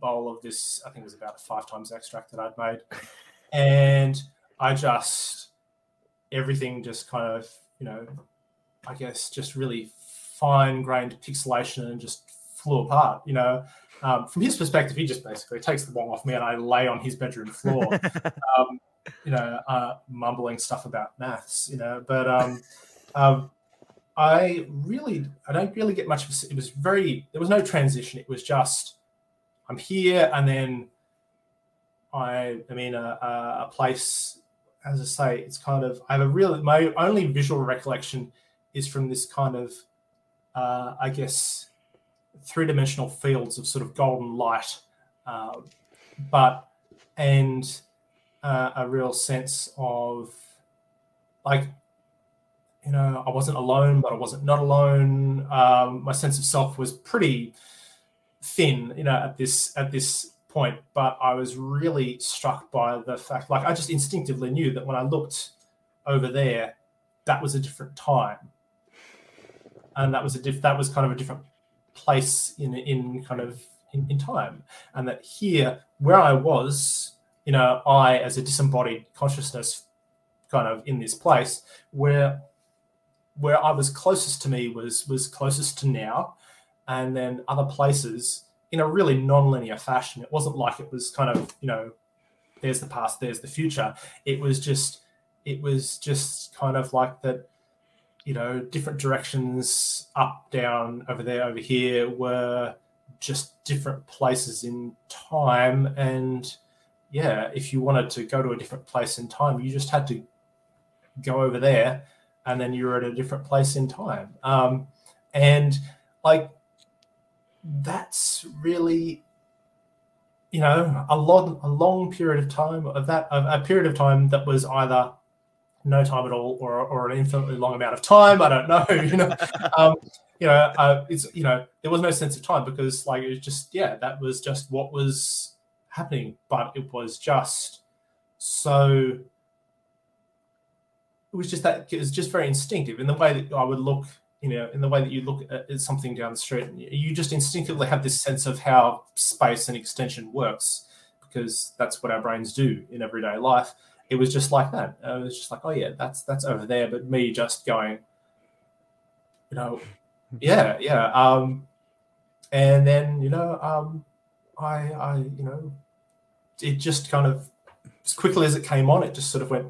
bowl of this. I think it was about five times extract that I'd made, and I just everything just kind of you know I guess just really fine grained pixelation and just flew apart. You know. Um, from his perspective, he just basically takes the bong off me and I lay on his bedroom floor. [LAUGHS] um, you know, uh, mumbling stuff about maths, you know. But um, um, I really, I don't really get much. Of, it was very, there was no transition. It was just, I'm here, and then I am in a, a, a place. As I say, it's kind of. I have a real. My only visual recollection is from this kind of, uh, I guess, three dimensional fields of sort of golden light, uh, but and uh, a real sense of like you know i wasn't alone but i wasn't not alone. Um, my sense of self was pretty thin you know at this at this point but i was really struck by the fact like i just instinctively knew that when i looked over there that was a different time. And that was a diff that was kind of a different place in in kind of in, in time and that here where i was you know, I as a disembodied consciousness kind of in this place where where I was closest to me was was closest to now, and then other places in a really non-linear fashion. It wasn't like it was kind of, you know, there's the past, there's the future. It was just it was just kind of like that, you know, different directions, up, down, over there, over here, were just different places in time and yeah, if you wanted to go to a different place in time, you just had to go over there, and then you were at a different place in time. Um, and like that's really, you know, a long a long period of time of that a, a period of time that was either no time at all or, or an infinitely long amount of time. I don't know. [LAUGHS] You know, um, you know, uh, it's you know, there was no sense of time because like it was just yeah, that was just what was happening, but it was just so. It was just that it was just very instinctive in the way that I would look, you know, in the way that you look at something down the street, you just instinctively have this sense of how space and extension works because that's what our brains do in everyday life. It was just like that. It was just like, oh yeah, that's that's over there, but me just going, you know, yeah, yeah. Um, and then you know, um, I, I, you know, it just kind of as quickly as it came on, it just sort of went,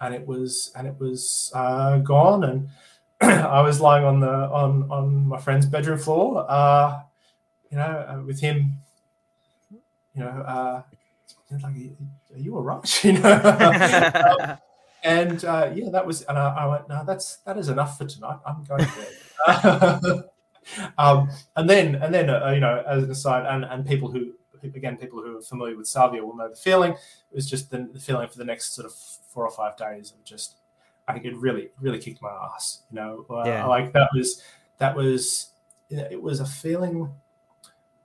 and it was and it was uh, gone, and [CLEARS THROAT] I was lying on the on on my friend's bedroom floor, uh, you know, uh, with him, you know, uh, like, are you all right? [LAUGHS] you know. um, and uh, yeah, that was, and I, I, went, no, that's that is enough for tonight. I'm going to bed. [LAUGHS] um, and then, and then, uh, you know, as an aside, and and people who again, people who are familiar with salvia will know the feeling. It was just the, the feeling for the next sort of four or five days of just, I think it really, really kicked my ass. You know, uh, yeah. like that was, that was, it was a feeling.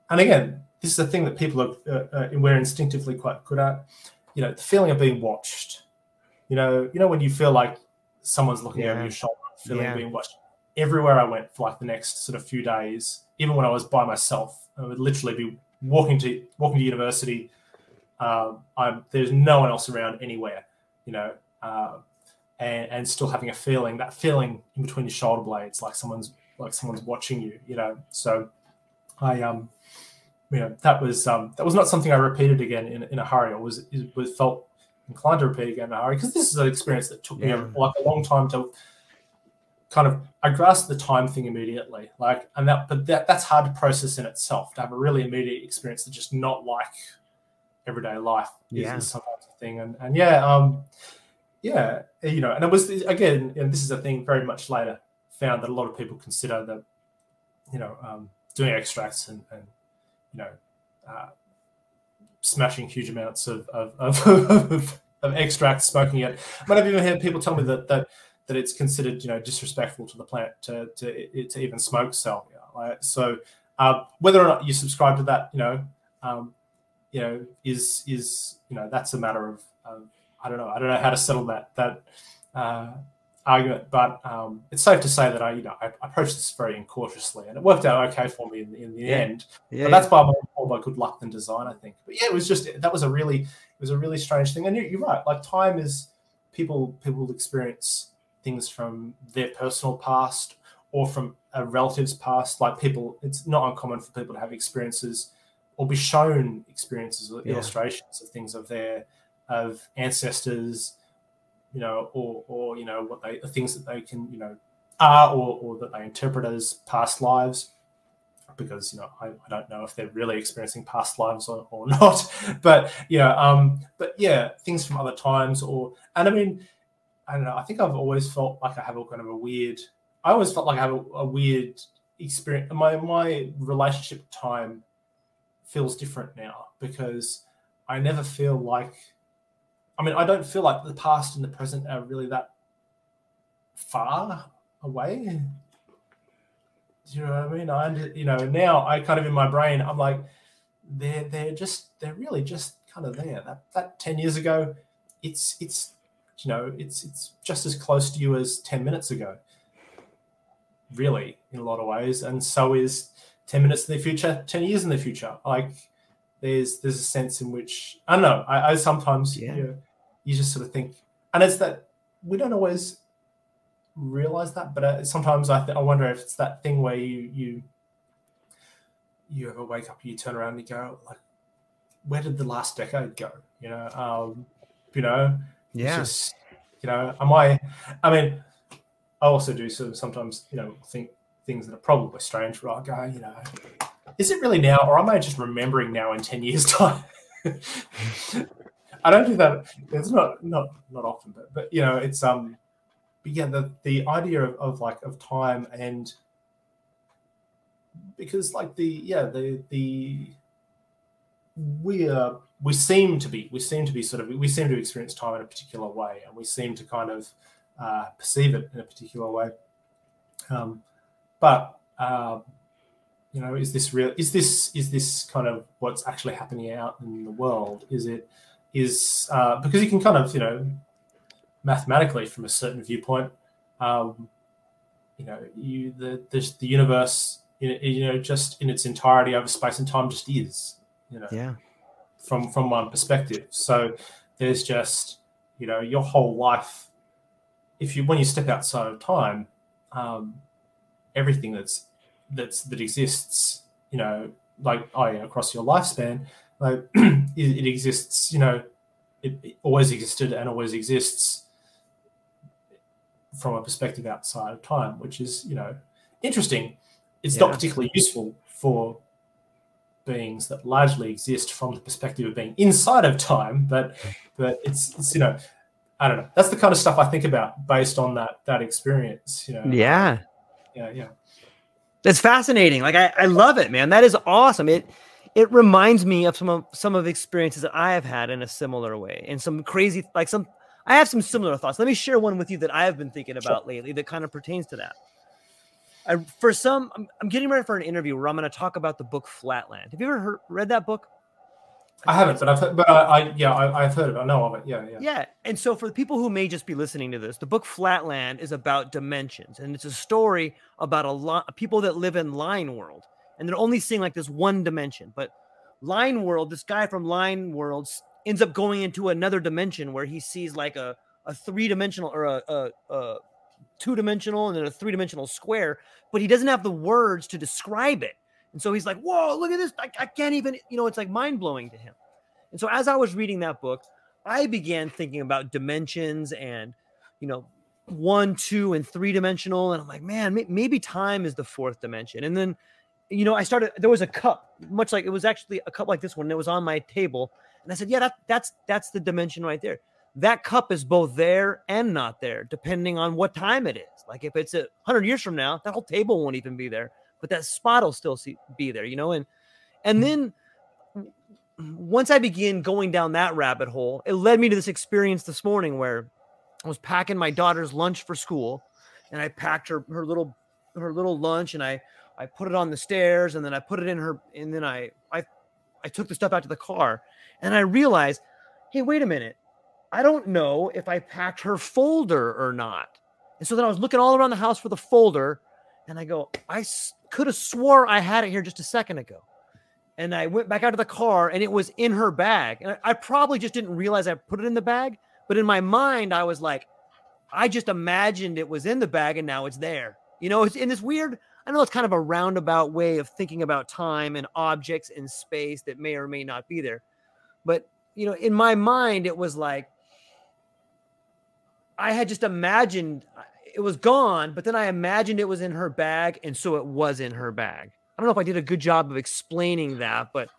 And again, this is a thing that people are, uh, uh, we're instinctively quite good at. You know, the feeling of being watched. You know, you know when you feel like someone's looking yeah. over your shoulder, feeling yeah. being watched. everywhere I went for like the next sort of few days, even when I was by myself, I would literally be walking to walking to university. Um, I'm, there's no one else around anywhere, you know, uh, and, and still having a feeling that feeling in between your shoulder blades, like someone's like someone's watching you, you know. So I um, you know, that was um, that was not something I repeated again in, in a hurry. It was it was felt inclined to repeat again in a hurry because this is an experience that took yeah. me a, like a long time to kind of I grasped the time thing immediately. Like, and that, but that that's hard to process in itself to have a really immediate experience that's just not like everyday life. Yeah, is, some thing. And and yeah, um, yeah, you know, and it was again, and this is a thing very much later found that a lot of people consider that, you know, um, doing extracts and, and you know, uh, smashing huge amounts of of, of, [LAUGHS] of, of extracts, smoking it. I might have even heard people tell me that that that it's considered you know disrespectful to the plant to to, to even smoke salvia. Right? So uh, whether or not you subscribe to that, you know, um, you know, is is you know that's a matter of, of, I don't know I don't know how to settle that that uh, argument, but um, it's safe to say that I you know I, I, approached this very incautiously, and it worked out okay for me in, in the yeah. end. Yeah, but that's by more by good luck than design, I think. But yeah, it was just that was a really it was a really strange thing, and you, you're right. Like time is people people experience things from their personal past or from a relative's past. Like people, it's not uncommon for people to have experiences or be shown experiences or yeah. illustrations of things of their of ancestors, you know, or or you know what they the things that they can you know are or or that they interpret as past lives. Because you know, I, I don't know if they're really experiencing past lives or, or [LAUGHS] not, but yeah, um, but yeah, things from other times, or and I mean, I don't know. I think I've always felt like I have a kind of a weird. I always felt like I have a, a weird experience. My my relationship time feels different now because I never feel like. I mean, I don't feel like the past and the present are really that far away. Do you know what I mean? I you know now I kind of in my brain I'm like they're they're just they're really just kind of there. That that ten years ago, it's it's you know, it's it's just as close to you as 10 minutes ago, really, in a lot of ways. And so is 10 minutes in the future, 10 years in the future. Like there's there's a sense in which I don't know. I, I sometimes yeah. you, know, you just sort of think, and it's that we don't always realize that, but uh, sometimes I th- I wonder if it's that thing where you you you ever wake up, you turn around and you go like, where did the last decade go? You know, um, you know, yeah. Just, you know, am I? I mean, I also do sort of sometimes, you know, think things that are probably strange. I go, you know, is it really now, or am I just remembering now in ten years' [LAUGHS] time? I don't do that. It's not not not often, but but you know, it's um, but yeah, the the idea of, of like of time and because like the yeah the the we are we seem to be we seem to be sort of we seem to experience time in a particular way and we seem to kind of uh, perceive it in a particular way um, but uh, you know is this real is this is this kind of what's actually happening out in the world is it is uh, because you can kind of you know mathematically from a certain viewpoint um, you know you the the, the universe you know just in its entirety over space and time just is you know yeah from from one perspective. So there's just you know your whole life. If you when you step outside of time, um, everything that's that's that exists, you know, like oh yeah, across your lifespan, like [CLEARS THROAT] it, it, exists. You know, it, it always existed and always exists from a perspective outside of time, which is you know interesting. It's yeah. not particularly useful for beings that largely exist from the perspective of being inside of time, but but it's, it's you know I don't know. That's the kind of stuff I think about based on that that experience. You know. Yeah. Yeah. Yeah. That's fascinating. Like I, I love it, man. That is awesome. It it reminds me of some of some of the experiences that I have had in a similar way, and some crazy like some. I have some similar thoughts. Let me share one with you that I have been thinking about sure. lately that kind of pertains to that. I, for some, I'm, I'm, getting ready for an interview where I'm going to talk about the book Flatland. Have you ever heard, read that book? I haven't, but I've heard, but I, I yeah I, have heard of it. I know of it. Yeah, yeah. Yeah, and so for the people who may just be listening to this, the book Flatland is about dimensions, and it's a story about a lot people that live in Line World, and they're only seeing like this one dimension. But Line World, this guy from Line World ends up going into another dimension where he sees like a a three dimensional or a, a, a two dimensional and then a three dimensional square, but he doesn't have the words to describe it. And so he's like, whoa, look at this. I, I can't even, you know, it's like mind blowing to him. And so as I was reading that book, I began thinking about dimensions and, you know, one, two, and three dimensional. And I'm like, man, maybe time is the fourth dimension. And then, you know, I started, there was a cup, much like it was actually a cup like this one, and it was on my table. And I said, yeah, that, that's, that's the dimension right there. That cup is both there and not there, depending on what time it is. Like if it's a hundred years from now, that whole table won't even be there but that spot will still see, be there, you know. And and mm-hmm. then once I began going down that rabbit hole, it led me to this experience this morning where I was packing my daughter's lunch for school, and I packed her her little her little lunch, and I I put it on the stairs, and then I put it in her, and then I I I took the stuff out to the car, and I realized, hey, wait a minute, I don't know if I packed her folder or not. And so then I was looking all around the house for the folder, and I go, I could have swore I had it here just a second ago. And I went back out of the car and it was in her bag. And I, I probably just didn't realize I put it in the bag. But in my mind, I was like, I just imagined it was in the bag and now it's there. You know, it's in this weird, I know it's kind of a roundabout way of thinking about time and objects in space that may or may not be there. But, you know, in my mind, it was like, I had just imagined it was gone, but then I imagined it was in her bag, and so it was in her bag. I don't know if I did a good job of explaining that, but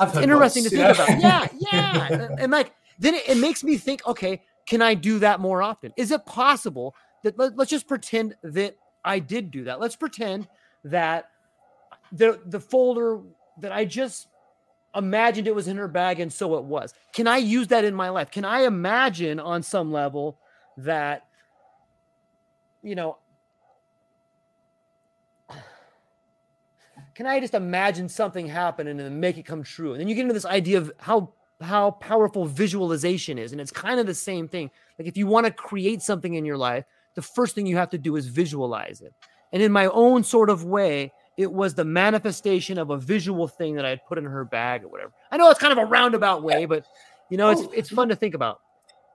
it's interesting to think about. [LAUGHS] Yeah, yeah. and like then it, it, makes me think, okay, can I do that more often? Is it possible that let's just pretend that I did do that? Let's pretend that the the folder that I just imagined it was in her bag and so it was. Can I use that in my life? Can I imagine on some level that you know, can I just imagine something happen and then make it come true? And then you get into this idea of how how powerful visualization is, and it's kind of the same thing. Like if you want to create something in your life, the first thing you have to do is visualize it. And in my own sort of way, it was the manifestation of a visual thing that I had put in her bag or whatever. I know it's kind of a roundabout way, but you know, it's oh, it's fun to think about.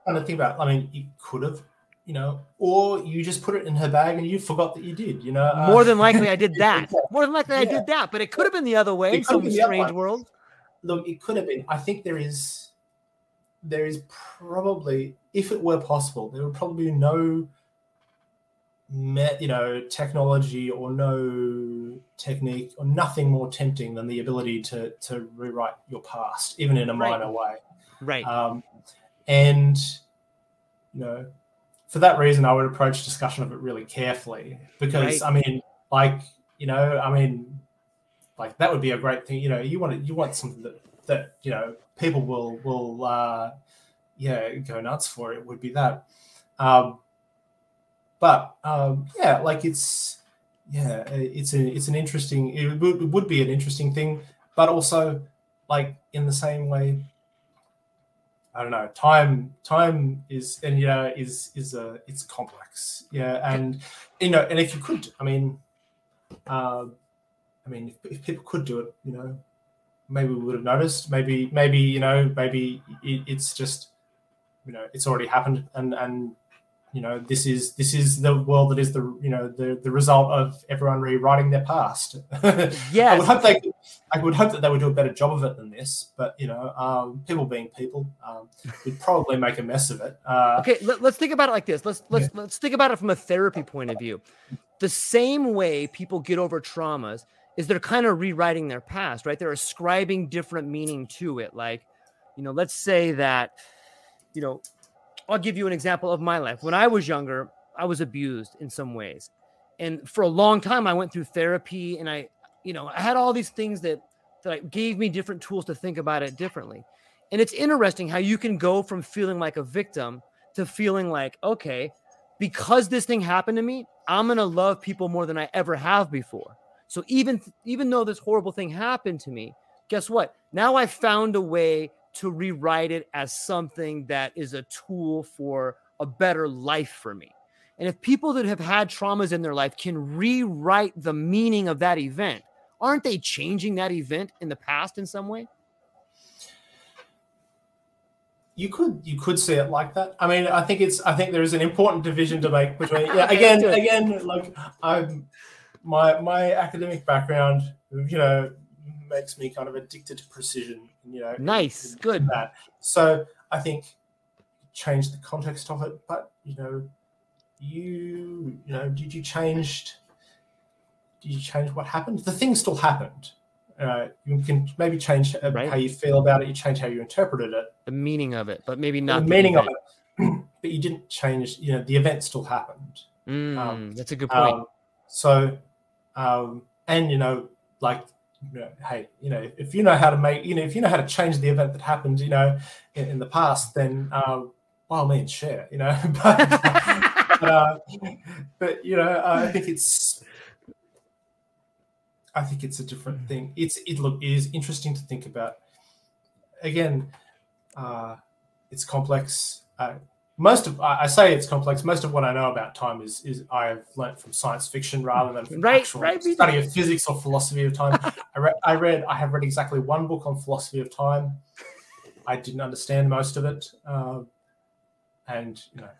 Fun to think about. I mean, you could have you know, or you just put it in her bag and you forgot that you did, you know. Uh, More than likely, I did [LAUGHS] that. More than likely, yeah. I did that, but it could have been the other way in some strange world. Look, it could have been. I think there is, there is probably, if it were possible, there would probably be no, you know, technology or no technique or nothing more tempting than the ability to to rewrite your past, even in a right. minor way. Right. Um, and you know for that reason, I would approach discussion of it really carefully because right. I mean, like you know, I mean, like that would be a great thing. You know, you want to, you want something that that you know people will will uh, yeah go nuts for. It would be that. Um, but um, yeah, like it's yeah, it's a it's an interesting. It would, it would be an interesting thing, but also like in the same way I don't know. Time time is and yeah is is a it's complex. Yeah, and you know, and if you could, I mean, uh, I mean, if, if, people could do it, you know, maybe we would have noticed. Maybe maybe you know maybe it, it's just you know it's already happened and and you know this is this is the world that is the you know the the result of everyone rewriting their past. Yeah [LAUGHS] i would hope they i would hope that they would do a better job of it than this but you know um, people being people um, would probably make a mess of it. Uh, okay let, us think about it like this. Let's let's yeah. let's think about it from a therapy point of view. The same way people get over traumas is they're kind of rewriting their past right? They're ascribing different meaning to it. Like you know let's say that you know I'll give you an example of my life. When I was younger, I was abused in some ways. And for a long time, I went through therapy and I, you know, I had all these things that, that gave me different tools to think about it differently. And it's interesting how you can go from feeling like a victim to feeling like, okay, because this thing happened to me, I'm going to love people more than I ever have before. So even even though this horrible thing happened to me, guess what? Now I found a way to rewrite it as something that is a tool for a better life for me. And if people that have had traumas in their life can rewrite the meaning of that event, aren't they changing that event in the past in some way? You could you could see it like that. I mean, I think it's I think there is an important division to make between yeah [LAUGHS] again again like I'm my my academic background you know makes me kind of addicted to precision you know nice. good. that. So I think change the context of it but you know you you know did you change did you change what happened? The thing still happened. Uh, you can maybe change right. how you feel about it you change how you interpreted it. The meaning of it but maybe not the, the meaning event. of it. [CLEARS THROAT] But you didn't change you know the event still happened. Mm, um, that's a good point. um, so um, and you know like you know, hey, you know, if you know how to make, you know, if you know how to change the event that happened, you know, in, in the past, then um, by all means share, you know. [LAUGHS] but, but, uh, but you know, I think it's I think it's a different thing. It's it look it is interesting to think about. Again, uh, it's complex. Uh, most of I say it's complex. Most of what I know about time is is I've learnt from science fiction rather than from right, actual right. study of physics or philosophy of time. [LAUGHS] I, read, I read I have read exactly one book on philosophy of time. I didn't understand most of it. Uh, and you know,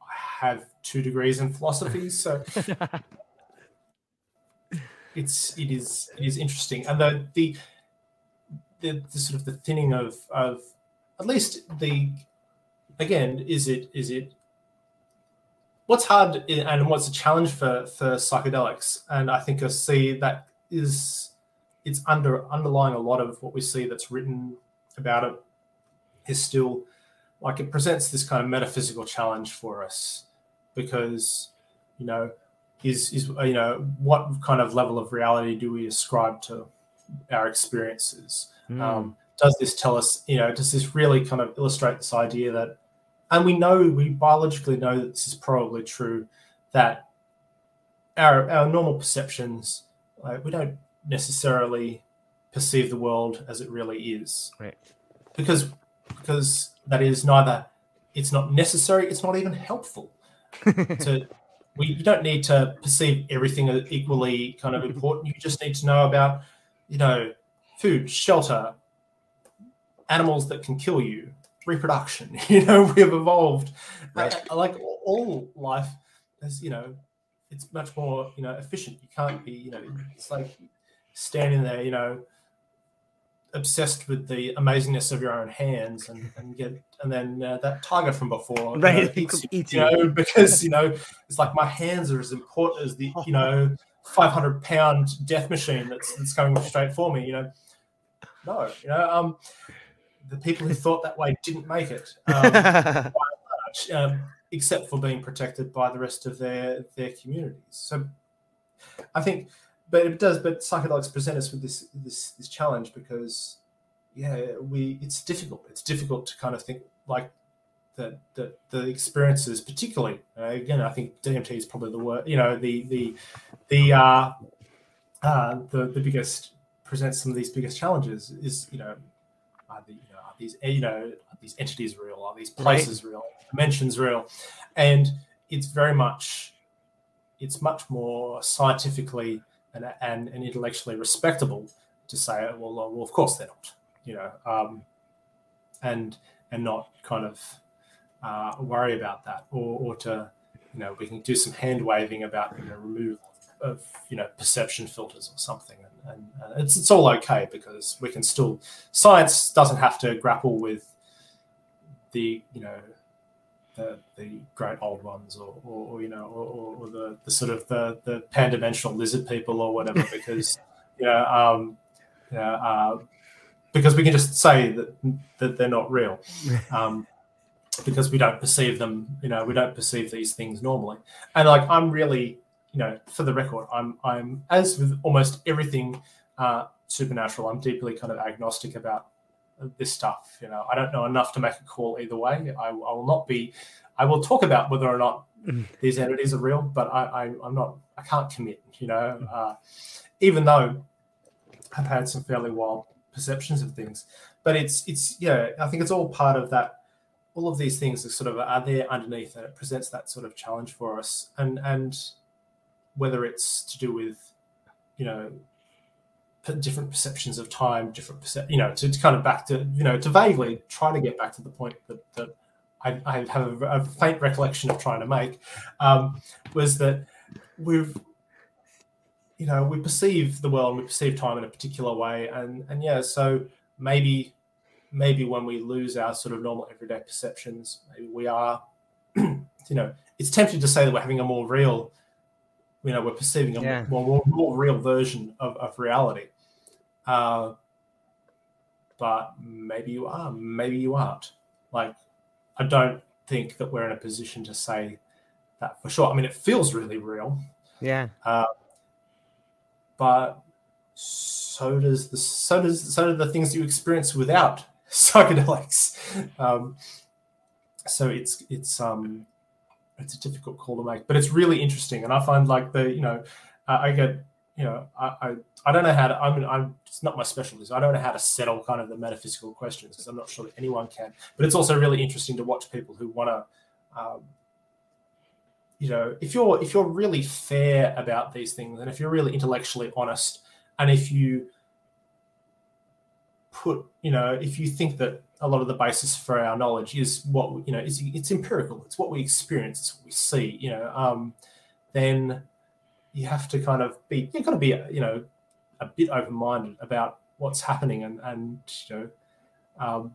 I have two degrees in philosophy, so [LAUGHS] it's it is it is interesting, and the the the, the sort of the thinning of of at least the again is it is it what's hard and what's a challenge for for psychedelics and i think i see that is it's under underlying a lot of what we see that's written about it is still like it presents this kind of metaphysical challenge for us because you know is is you know what kind of level of reality do we ascribe to our experiences mm. um, does this tell us you know does this really kind of illustrate this idea that and we know we biologically know that this is probably true that our our normal perceptions like, we don't necessarily perceive the world as it really is. Right. Because because that is neither it's not necessary it's not even helpful. [LAUGHS] To we you don't need to perceive everything as equally kind of mm-hmm. important. You just need to know about you know food shelter animals that can kill you reproduction [LAUGHS] you know we have evolved. Right. I, I like all life is you know it's much more you know efficient. You can't be you know it's like standing there you know obsessed with the amazingness of your own hands and, and get and then uh, that tiger from before right. you know, eats, eats you know because you know it's like my hands are as important as the you know 500 pound death machine that's that's going straight for me you know. No you know um the people who thought that way didn't make it [LAUGHS] um, much, um, except for being protected by the rest of their their communities so i think but it does. But psychedelics present us with this this this challenge because, yeah, we it's difficult. It's difficult to kind of think like that the, the experiences, particularly uh, again, I think DMT is probably the word. You know, the the the uh, uh, the the biggest presents some of these biggest challenges is you know the, you know are these you know are these entities real? Are these places right. real? Dimensions real? And it's very much it's much more scientifically and, and, and intellectually respectable to say, well, well, of course they're not, you know, um, and and not kind of uh, worry about that, or, or to, you know, we can do some hand waving about you know remove of you know perception filters or something, and, and, and it's it's all okay because we can still science doesn't have to grapple with the you know the, the great old ones or, or, or you know or, or, the, the sort of the, the pan-dimensional lizard people or whatever [LAUGHS] because you know um, yeah, uh, because we can just say that that they're not real [LAUGHS] um, because we don't perceive them you know we don't perceive these things normally. And like i'm really you know for the record i'm i'm as with almost everything uh, supernatural i'm deeply kind of agnostic about this stuff. You know, I don't know enough to make a call either way. I, I will not be. I will talk about whether or not mm. these entities are real, but I, I am not. I can't commit. You know, uh, even though I've had some fairly wild perceptions of things. But it's it's yeah, I think it's all part of that. All of these things are sort of are there underneath, and it presents that sort of challenge for us. And and whether it's to do with you know different perceptions of time, different percep- you know, to, to, kind of back to you know to vaguely try to get back to the point that, that I, I have a, a, faint recollection of trying to make um, was that we've you know we perceive the world and we perceive time in a particular way. And and yeah so maybe maybe when we lose our sort of normal everyday perceptions maybe we are [CLEARS THROAT] you know it's tempting to say that we're having a more real you know we're perceiving a yeah. more, more, more, real version of, of reality. Uh, but maybe you are maybe you aren't. Like i don't think that we're in a position to say that for sure. I mean it feels really real. Yeah. Uh, but so does the so does so do the things you experience without [LAUGHS] psychedelics. Um, so it's it's um it's a difficult call to make, but it's really interesting, and I find like the you know uh, I get you know I, I I don't know how to I mean I'm it's not my specialty. I don't know how to settle kind of the metaphysical questions because I'm not sure that anyone can. But it's also really interesting to watch people who want to. Um, you know if you're if you're really fair about these things and if you're really intellectually honest and if you put you know if you think that a lot of the basis for our knowledge is what you know is it's empirical it's what we experience it's what we see you know um, then you have to kind of be you've got to be you know a bit open-minded about what's happening and and you know um,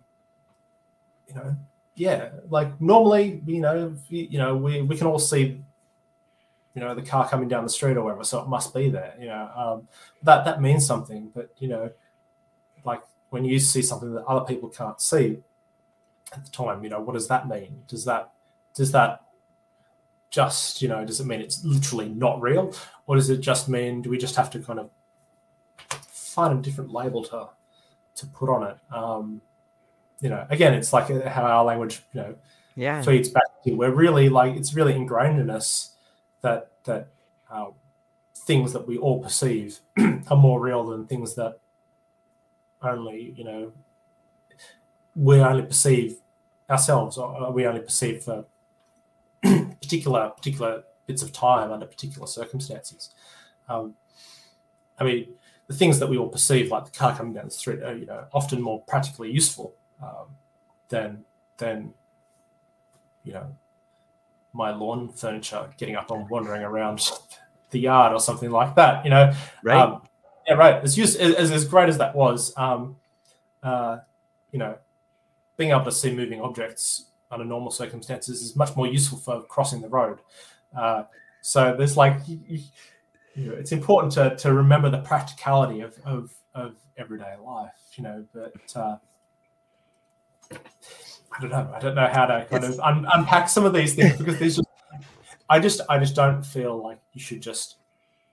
you know yeah, like normally, you know, you know, we, we can all see, you know, the car coming down the street or whatever, so it must be there. You know, um, that that means something. But you know, like when you see something that other people can't see at the time, you know, what does that mean? Does that does that just you know does it mean it's literally not real, or does it just mean do we just have to kind of find a different label to to put on it? Um, you know, again, it's like how our language, you know, yeah. feeds back to. We're really like it's really ingrained in us that that uh, things that we all perceive [CLEARS THROAT] are more real than things that only you know we only perceive ourselves, or we only perceive for [CLEARS THROAT] particular particular bits of time under particular circumstances. Um, I mean, the things that we all perceive, like the car coming down the street, are you know often more practically useful um, than than you know my lawn furniture getting up and wandering around [LAUGHS] the yard or something like that. You know, right? Um, yeah, right. As, used, as as great as that was, um, uh, you know, being able to see moving objects under normal circumstances is much more useful for crossing the road. Uh, so there's like, you, [LAUGHS] you know, it's important to, to remember the practicality of, of, of everyday life, you know, but uh, I don't know. I don't know how to kind it's, of un- unpack some of these things because there's just, I just, I just don't feel like you should just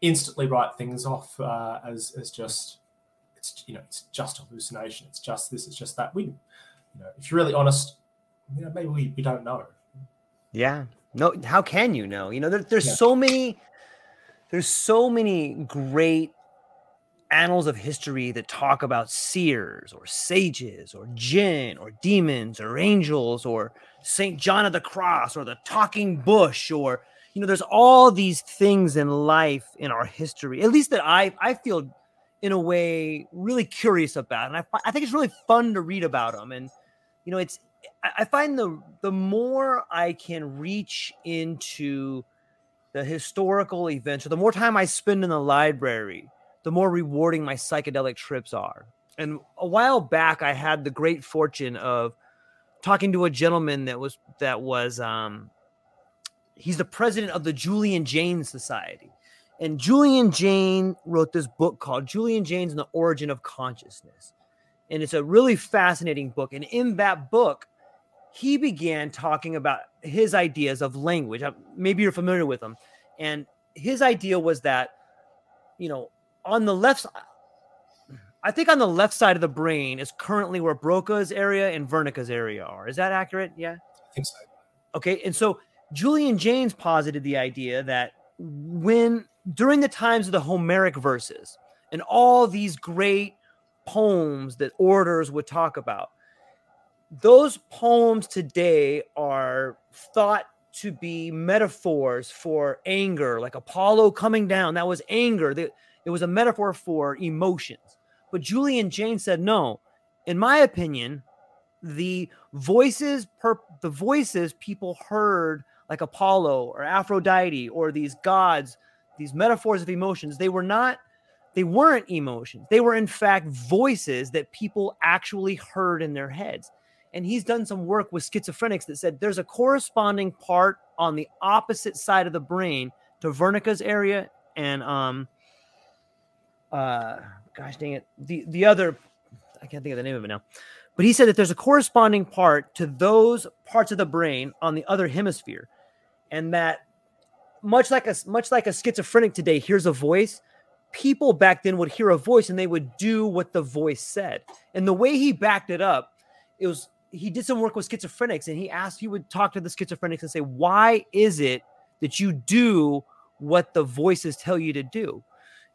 instantly write things off uh, as as just, it's you know, it's just hallucination. It's just this. It's just that. We, you know, if you're really honest, you know, maybe we, we don't know. Yeah. No. How can you know? You know, there, there's yeah. so many. There's so many great annals of history that talk about seers or sages or jinn or demons or angels or St. John of the Cross or the talking bush or you know there's all these things in life in our history at least that I I feel in a way really curious about and I I think it's really fun to read about them and you know it's I find the the more I can reach into the historical events or the more time I spend in the library the more rewarding my psychedelic trips are. And a while back, I had the great fortune of talking to a gentleman that was that was um, he's the president of the Julian Jaynes Society. And Julian Jaynes wrote this book called Julian Jaynes and the Origin of Consciousness. And it's a really fascinating book. And in that book, he began talking about his ideas of language. Uh, maybe you're familiar with them. And his idea was that, you know, on the left I think on the left side of the brain is currently where Broca's area and Wernicke's area are. Is that accurate? Yeah. I think so. Okay. And so Julian Jaynes posited the idea that when during the times of the Homeric verses and all these great poems that orders would talk about. Those poems today are thought to be metaphors for anger, like Apollo coming down. That was anger. It was a metaphor for emotions. But Julian Jaynes said, no, in my opinion, the voices per the voices people heard like Apollo or Aphrodite or these gods, these metaphors of emotions, they were not they weren't emotions. They were in fact voices that people actually heard in their heads. And he's done some work with schizophrenics that said there's a corresponding part on the opposite side of the brain to Wernicke's area and um uh gosh dang it the the other I can't think of the name of it now but he said that there's a corresponding part to those parts of the brain on the other hemisphere, and that much like a much like a schizophrenic today hears a voice, people back then would hear a voice and they would do what the voice said. And the way he backed it up, it was he did some work with schizophrenics and he asked he would talk to the schizophrenics and say, "Why is it that you do what the voices tell you to do?"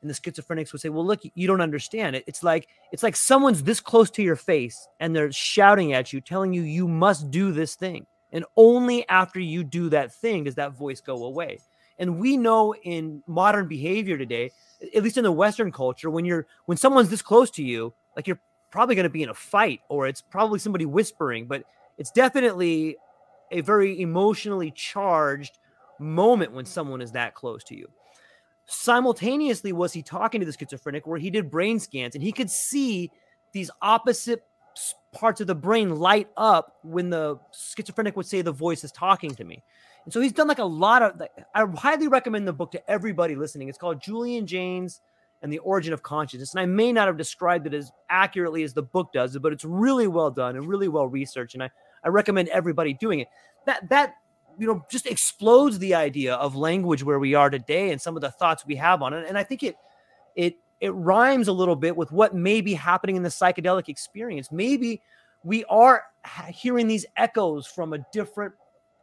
and the schizophrenics would say well look you don't understand it it's like it's like someone's this close to your face and they're shouting at you telling you you must do this thing and only after you do that thing does that voice go away. And we know in modern behavior today at least in the western culture when you're when someone's this close to you like you're probably going to be in a fight or it's probably somebody whispering but it's definitely a very emotionally charged moment when someone is that close to you. Simultaneously was he talking to the schizophrenic where he did brain scans and he could see these opposite parts of the brain light up when the schizophrenic would say the voice is talking to me. And so he's done like a lot of i highly recommend the book to everybody listening. It's called julian jaynes and the origin of consciousness. And i may not have described it as accurately as the book does but it's really well done and really well researched and i, I recommend everybody doing it. That that you know just explodes the idea of language where we are today and some of the thoughts we have on it and i think it it it rhymes a little bit with what may be happening in the psychedelic experience. Maybe we are hearing these echoes from a different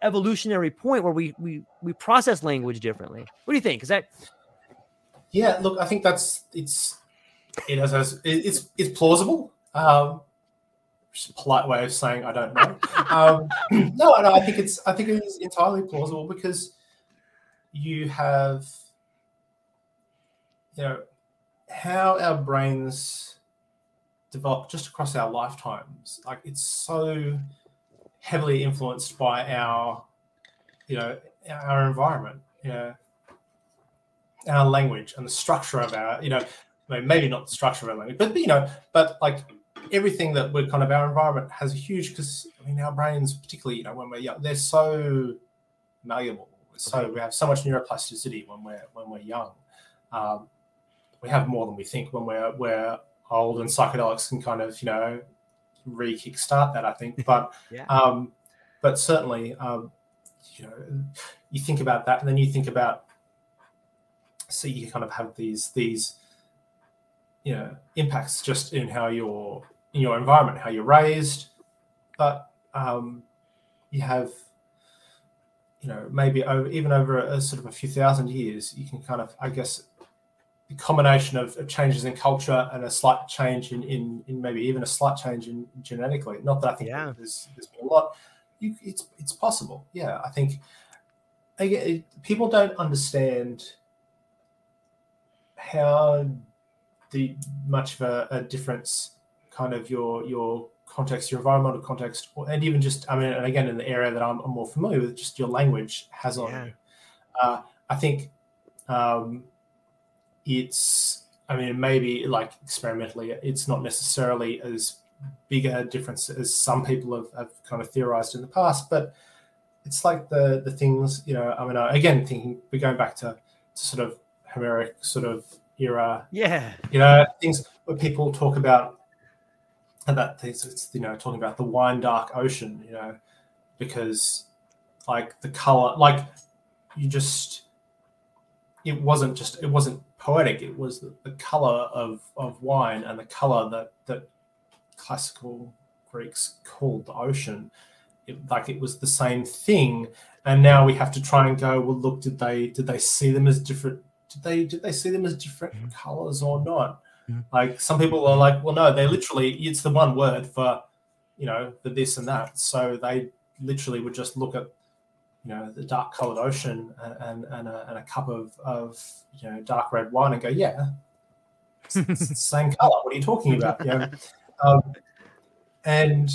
evolutionary point where we we we process language differently. What do you think? Is that yeah look i think that's it's it has it's it's plausible um just a polite way of saying I don't know. [LAUGHS] um, no, no, I think it's I think it is entirely plausible because you have you know how our brains develop just across our lifetimes. Like it's so heavily influenced by our you know our environment, you know, our language and the structure of our you know maybe not the structure of our language, but you know, but like everything that we're kind of our environment has a huge because I mean our brains, particularly you know when we're young, they're so malleable. So we have so much neuroplasticity when we're when we're young. Um, we have more than we think when we're we're old, and psychedelics can kind of you know re-kickstart that. I think, [LAUGHS] but yeah. um, but certainly um, you know you think about that, and then you think about so you kind of have these these you know impacts just in how you're in your environment, how you're raised, but um, you have, you know, maybe over, even over a, a, sort of a few thousand years, you can kind of, I guess, the combination of, of changes in culture and a slight change in, in, in, maybe even a slight change in genetically. Not that I think yeah. there's, there's been a lot. You, it's it's possible. Yeah, I think again, people don't understand how the much of a, a difference kind of your your context, your environmental context, and even just I mean, and again in the area that I'm, I'm more familiar with, just your language has on yeah. you. Uh, I think um, it's I mean maybe like experimentally, it's not necessarily as big a difference as some people have, have kind of theorized in the past, but it's like the the things you know. I mean, again, thinking we're going back to, to sort of Homeric sort of era. Yeah, you know, things where people talk about and that it's you know talking about the wine dark ocean you know because like the color like you just it wasn't just it wasn't poetic it was the, the color of of wine and the color that that classical greeks called the ocean it, like it was the same thing and now we have to try and go well look did they did they see them as different did they did they see them as different mm-hmm. colors or not. Like some people are like, well, no, they literally it's the one word for you know for this and that. So they literally would just look at you know the dark colored ocean and and, and, a, and a cup of of you know dark red wine and go, yeah, it's, it's the same color. What are you talking about? You know, um, and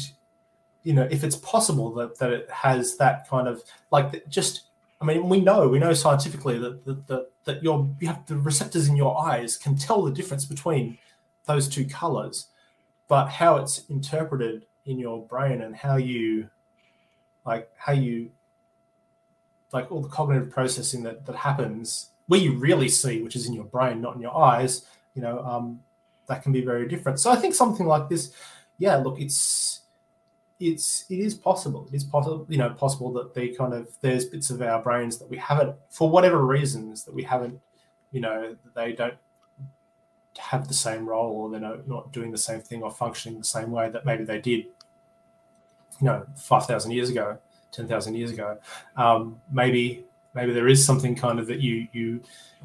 you know if it's possible that that it has that kind of like just I mean, we know we know scientifically that that, that, that your you have the receptors in your eyes can tell the difference between those two colors, but how it's interpreted in your brain and how you like how you like all the cognitive processing that that happens where you really see, which is in your brain, not in your eyes. You know, um, that can be very different. So I think something like this, yeah, look, it's it's it is possible. It is possible, you know, possible that they kind of there's bits of our brains that we haven't, for whatever reasons, that we haven't, you know, they don't have the same role or they're not, not doing the same thing or functioning the same way that maybe they did, you know, five thousand years ago, ten thousand years ago. Um, maybe maybe there is something kind of that you you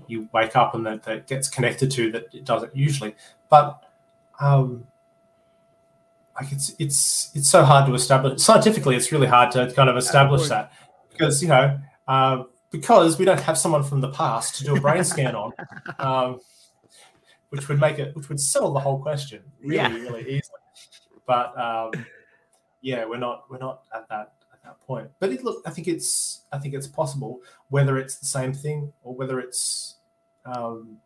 you wake up and that, that gets connected to that it doesn't usually, but um, like it's it's it's so hard to establish scientifically. It's really hard to kind of establish that because you know uh, because we don't have someone from the past to do a brain scan on, [LAUGHS] um, which would make it which would settle the whole question really yeah. really easily. But um, yeah, we're not we're not at that at that point. But it, look, I think it's I think it's possible whether it's the same thing or whether it's um,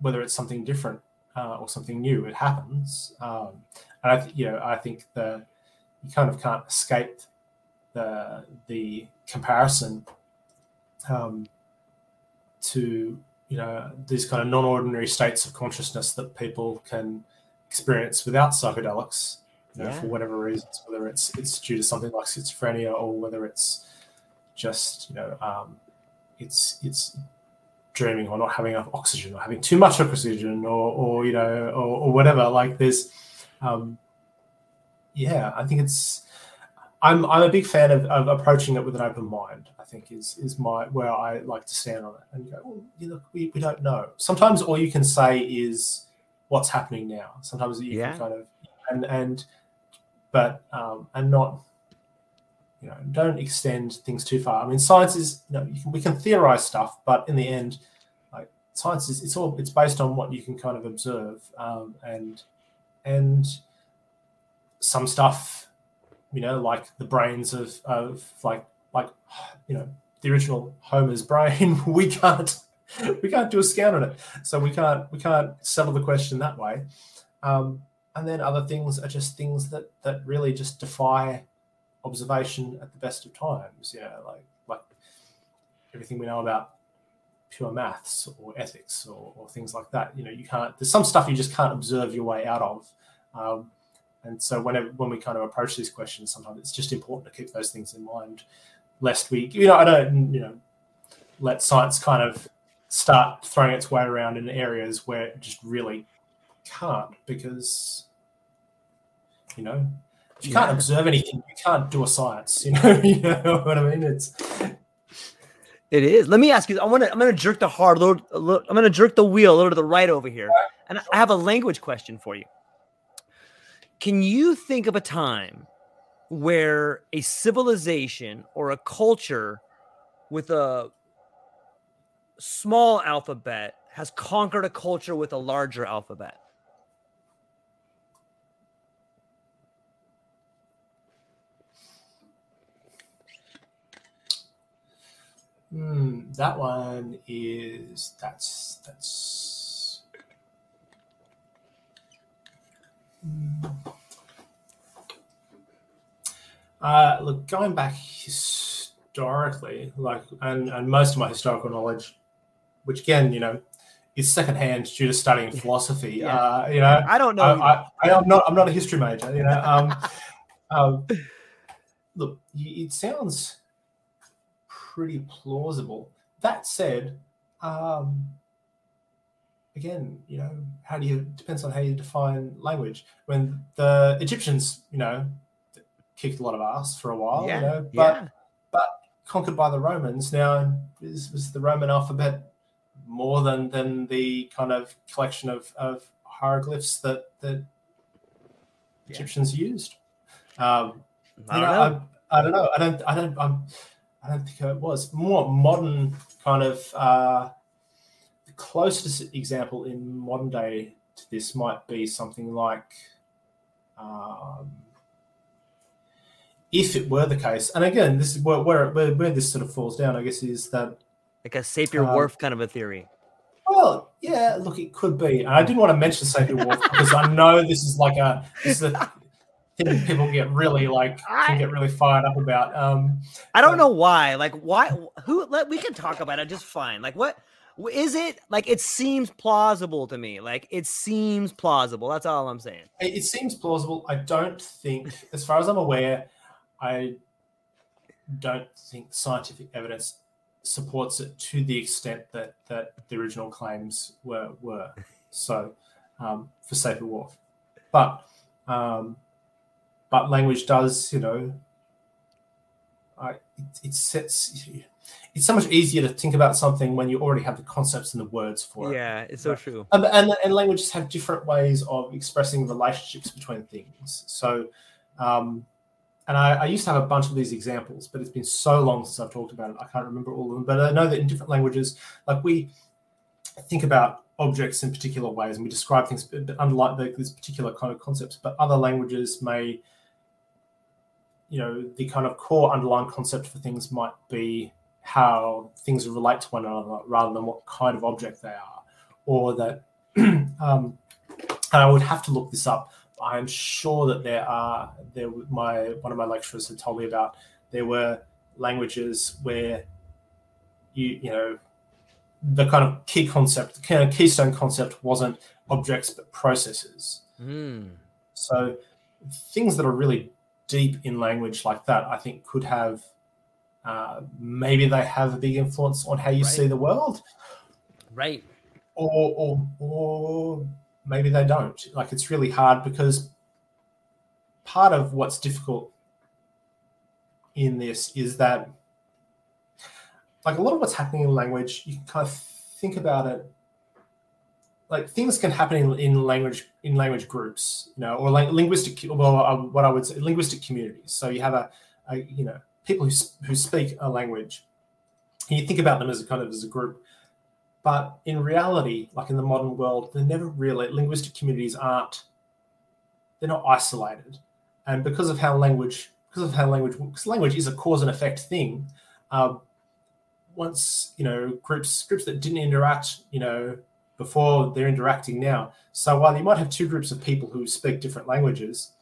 whether it's something different uh, or something new. It happens. Um, and I, th- you know, I think the you kind of can't escape the the comparison um, to you know these kind of non-ordinary states of consciousness that people can experience without psychedelics, you know, yeah. for whatever reasons, whether it's it's due to something like schizophrenia or whether it's just you know um, it's it's dreaming or not having enough oxygen or having too much oxygen or or you know or, or whatever. Like there's um, yeah, I think it's. I'm I'm a big fan of, of approaching it with an open mind. I think is is my where I like to stand on it and go. Well, you look, we, we don't know. Sometimes all you can say is what's happening now. Sometimes you yeah. can kind of and and but um, and not you know don't extend things too far. I mean, science is you know you can, we can theorize stuff, but in the end, like science is it's all it's based on what you can kind of observe um, and and some stuff, you know, like the brains of of like like you know the original Homer's brain, [LAUGHS] we can't we can't do a scan on it, so we can't we can't settle the question that way. Um, and then other things are just things that that really just defy observation at the best of times. Know, like like everything we know about pure maths or ethics or, or, things like that. You know, you can't. There's some stuff you just can't observe your way out of. Um, and so whenever when we kind of approach these questions, sometimes it's just important to keep those things in mind, lest we, you know, I don't, you know, let science kind of start throwing its way around in areas where it just really can't because, you know, if you can't observe anything, you can't do a science. You [LAUGHS] know, you know what I mean? It's it is. Let me ask you. I want to. I'm going to jerk the hard. Little, little, I'm going to jerk the wheel a little to the right over here, and I have a language question for you. Can you think of a time where a civilization or a culture with a small alphabet has conquered a culture with a larger alphabet? Hmm, that one is that's that's Uh, look, going back historically, like, and, and most of my historical knowledge, which again, you know, is secondhand due to studying philosophy. Yeah. Uh, you know, I don't know. I, I, am not. I'm not a history major. You know, um, [LAUGHS] um, look, it sounds pretty plausible. That said, um, again, you know, how do you depends on how you define language. When the Egyptians, you know, kicked a lot of ass for a while, yeah, you know, but yeah. but conquered by the Romans. Now, is, was the Roman alphabet more than than the kind of collection of, of hieroglyphs that that yeah. Egyptians used. Um, I, don't know. I, I, don't know. I don't. I don't. I'm, I don't think it was more modern kind of. Uh, the closest example in modern day to this might be something like. Um, if it were the case, and again, this is where, where, where this sort of falls down, I guess, is that like a Sapir Whorf um, kind of a theory. Well, yeah, look, it could be. And I didn't want to mention Sapir Whorf because I know this is like a this is a people get really like can get really fired up about. Um, I don't but, know why. Like, why? Who? Let, we can talk about it just fine. Like, what? Is it like it seems plausible to me? Like it seems plausible. That's all I'm saying. It, it seems plausible. I don't think, as far as I'm aware, I don't think scientific evidence supports it to the extent that that the original claims were were. So um, for Sapir Whorf, but um, but language does, you know, I, it, it sets. It's so much easier to think about something when you already have the concepts and the words for it. Yeah, it's so right? true. And, and, and languages have different ways of expressing relationships between things. So, um, and I, I, used to have a bunch of these examples, but it's been so long since I've talked about it, I can't remember all of them. But I know that in different languages, like we think about objects in particular ways, and we describe things, unlike this particular kind of concepts. But other languages may, you know, the kind of core underlying concept for things might be how things relate to one another, rather than what kind of object they are, or that. [CLEARS THROAT] um, and I would have to look this up I'm sure that there are there my one of my lecturers had told me about there were languages where you you know the kind of key concept, the kind of keystone concept wasn't objects but processes. Mm. So things that are really deep in language like that, I think, could have uh, maybe they have a big influence on how you right. see the world, right? Or or or maybe they don't. Like it's really hard because part of what's difficult in this is that like a lot of what's happening in language, you can kind of think about it like things can happen in, in language in language groups, you know, or like linguistic, well, uh, what I would say, linguistic communities. So you have a, a you know, people who, who speak a language, and you think about them as a kind of as a group. But in reality, like in the modern world, they're never really linguistic communities aren't they're not isolated. And because of how language because of how language because language is a cause and effect thing. Um, once you know groups groups that didn't interact, you know, before they're interacting now. So while you might have two groups of people who speak different languages,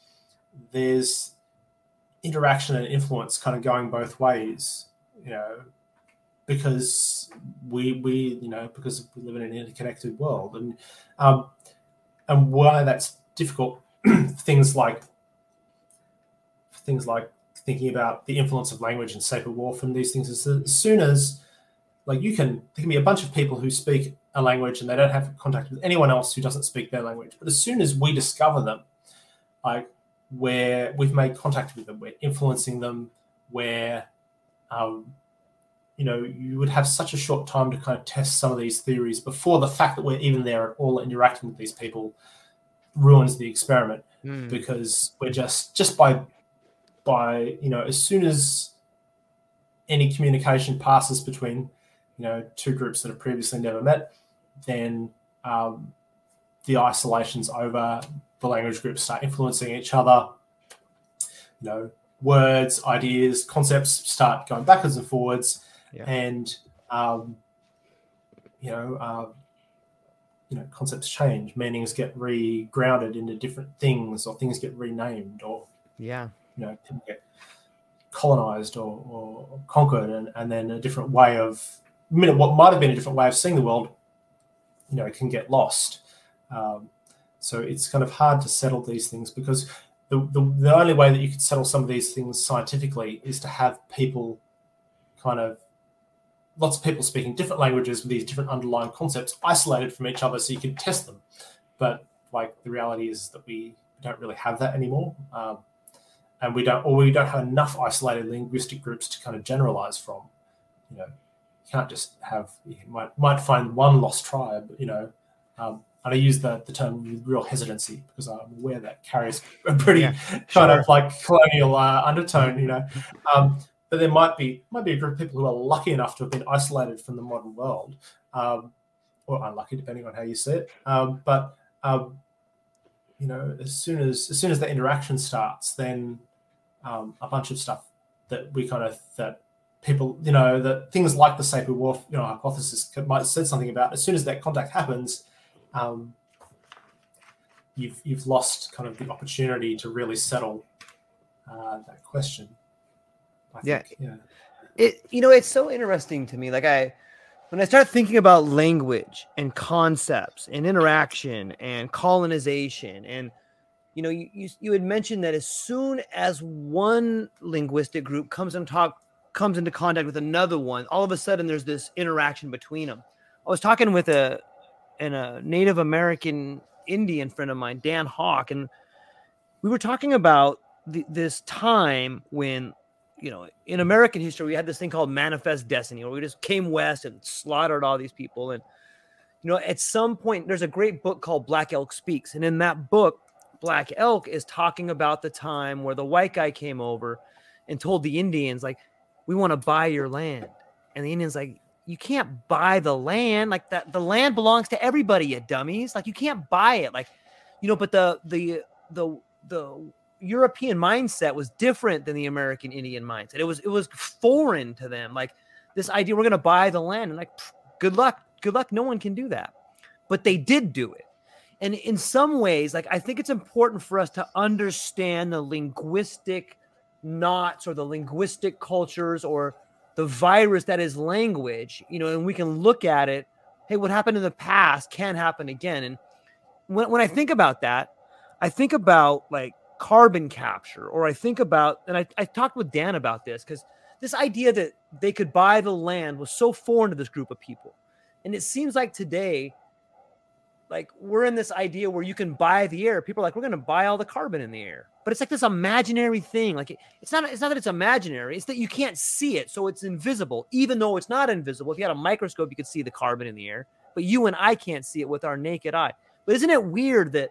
there's interaction and influence kind of going both ways. You know, because we we you know because we live in an interconnected world and um, and why that's difficult [CLEARS THROAT] things like things like thinking about the influence of language and Sapir Whorf and these things is that as soon as like you can there can be a bunch of people who speak a language and they don't have contact with anyone else who doesn't speak their language but as soon as we discover them like where we've made contact with them we're influencing them where um, you know, you would have such a short time to kind of test some of these theories before the fact that we're even there at all interacting with these people ruins the experiment mm. because we're just just by by you know as soon as any communication passes between you know two groups that have previously never met then um, the isolations over the language groups start influencing each other. You know words ideas concepts start going backwards and forwards. Yeah. and um, you know, uh, you know, concepts change, meanings get re-grounded into different things, or things get renamed, or yeah, you know, get colonized or, or conquered, and, and then a different way of what might have been a different way of seeing the world, you know, can get lost. Um, so it's kind of hard to settle these things because the, the, the only way that you could settle some of these things scientifically is to have people kind of lots of people speaking different languages with these different underlying concepts isolated from each other so you can test them. But like the reality is that we don't really have that anymore. Um, and we don't, or we don't have enough isolated linguistic groups to kind of generalize from, you know. You can't just have you might might find one lost tribe, you know. Um, and I use the, the term with real hesitancy because I'm aware that carries a pretty yeah, kind sure. of like colonial uh, undertone, you know. Um, but there might be might be a group of people who are lucky enough to have been isolated from the modern world, um, or unlucky, depending on how you see it. Um, but um, you know, as soon as as soon as the interaction starts, then um, a bunch of stuff that we kind of that people, you know, that things like the Sapir-Whorf, you know, hypothesis might have said something about. As soon as that contact happens, um, you've you've lost kind of the opportunity to really settle uh, that question. I yeah, think, yeah. It you know it's so interesting to me. Like I when I start thinking about language and concepts and interaction and colonization and you know you, you, you had mentioned that as soon as one linguistic group comes and talk comes into contact with another one all of a sudden there's this interaction between them i was talking with a and a native american indian friend of mine dan hawk and we were talking about the, this time when you know, in American history, we had this thing called manifest destiny, where we just came west and slaughtered all these people. And, you know, at some point, there's a great book called Black Elk Speaks. And in that book, Black Elk is talking about the time where the white guy came over and told the Indians, like, we want to buy your land. And the Indians, like, you can't buy the land. Like that, the land belongs to everybody, you dummies. Like, you can't buy it. Like, you know, but the, the, the, the European mindset was different than the American Indian mindset. It was it was foreign to them. Like this idea, we're going to buy the land, and like, good luck, good luck. No one can do that, but they did do it. And in some ways, like I think it's important for us to understand the linguistic knots or the linguistic cultures or the virus that is language. You know, and we can look at it. Hey, what happened in the past can happen again. And when when I think about that, I think about like carbon capture, or I think about, and I, I talked with Dan about this because this idea that they could buy the land was so foreign to this group of people. And it seems like today, like we're in this idea where you can buy the air. People are like, we're going to buy all the carbon in the air. But it's like this imaginary thing. Like it, it's not, it's not that it's imaginary. It's that you can't see it. So it's invisible, even though it's not invisible. If you had a microscope, you could see the carbon in the air, but you and I can't see it with our naked eye. But isn't it weird that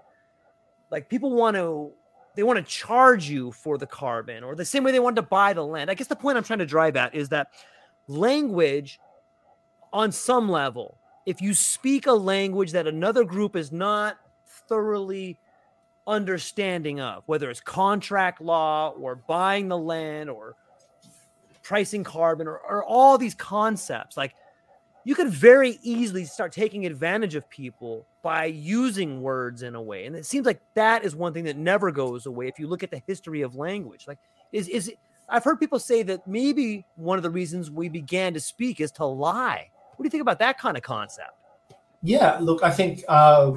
like people want to they want to charge you for the carbon or the same way they wanted to buy the land. I guess the point I'm trying to drive at is that language, on some level, if you speak a language that another group is not thoroughly understanding of, whether it's contract law or buying the land or pricing carbon or, or all these concepts, like you could very easily start taking advantage of people by using words in a way. And it seems like that is one thing that never goes away if you look at the history of language. Like is is I've heard people say that maybe one of the reasons we began to speak is to lie. What do you think about that kind of concept? Yeah, look, I think uh,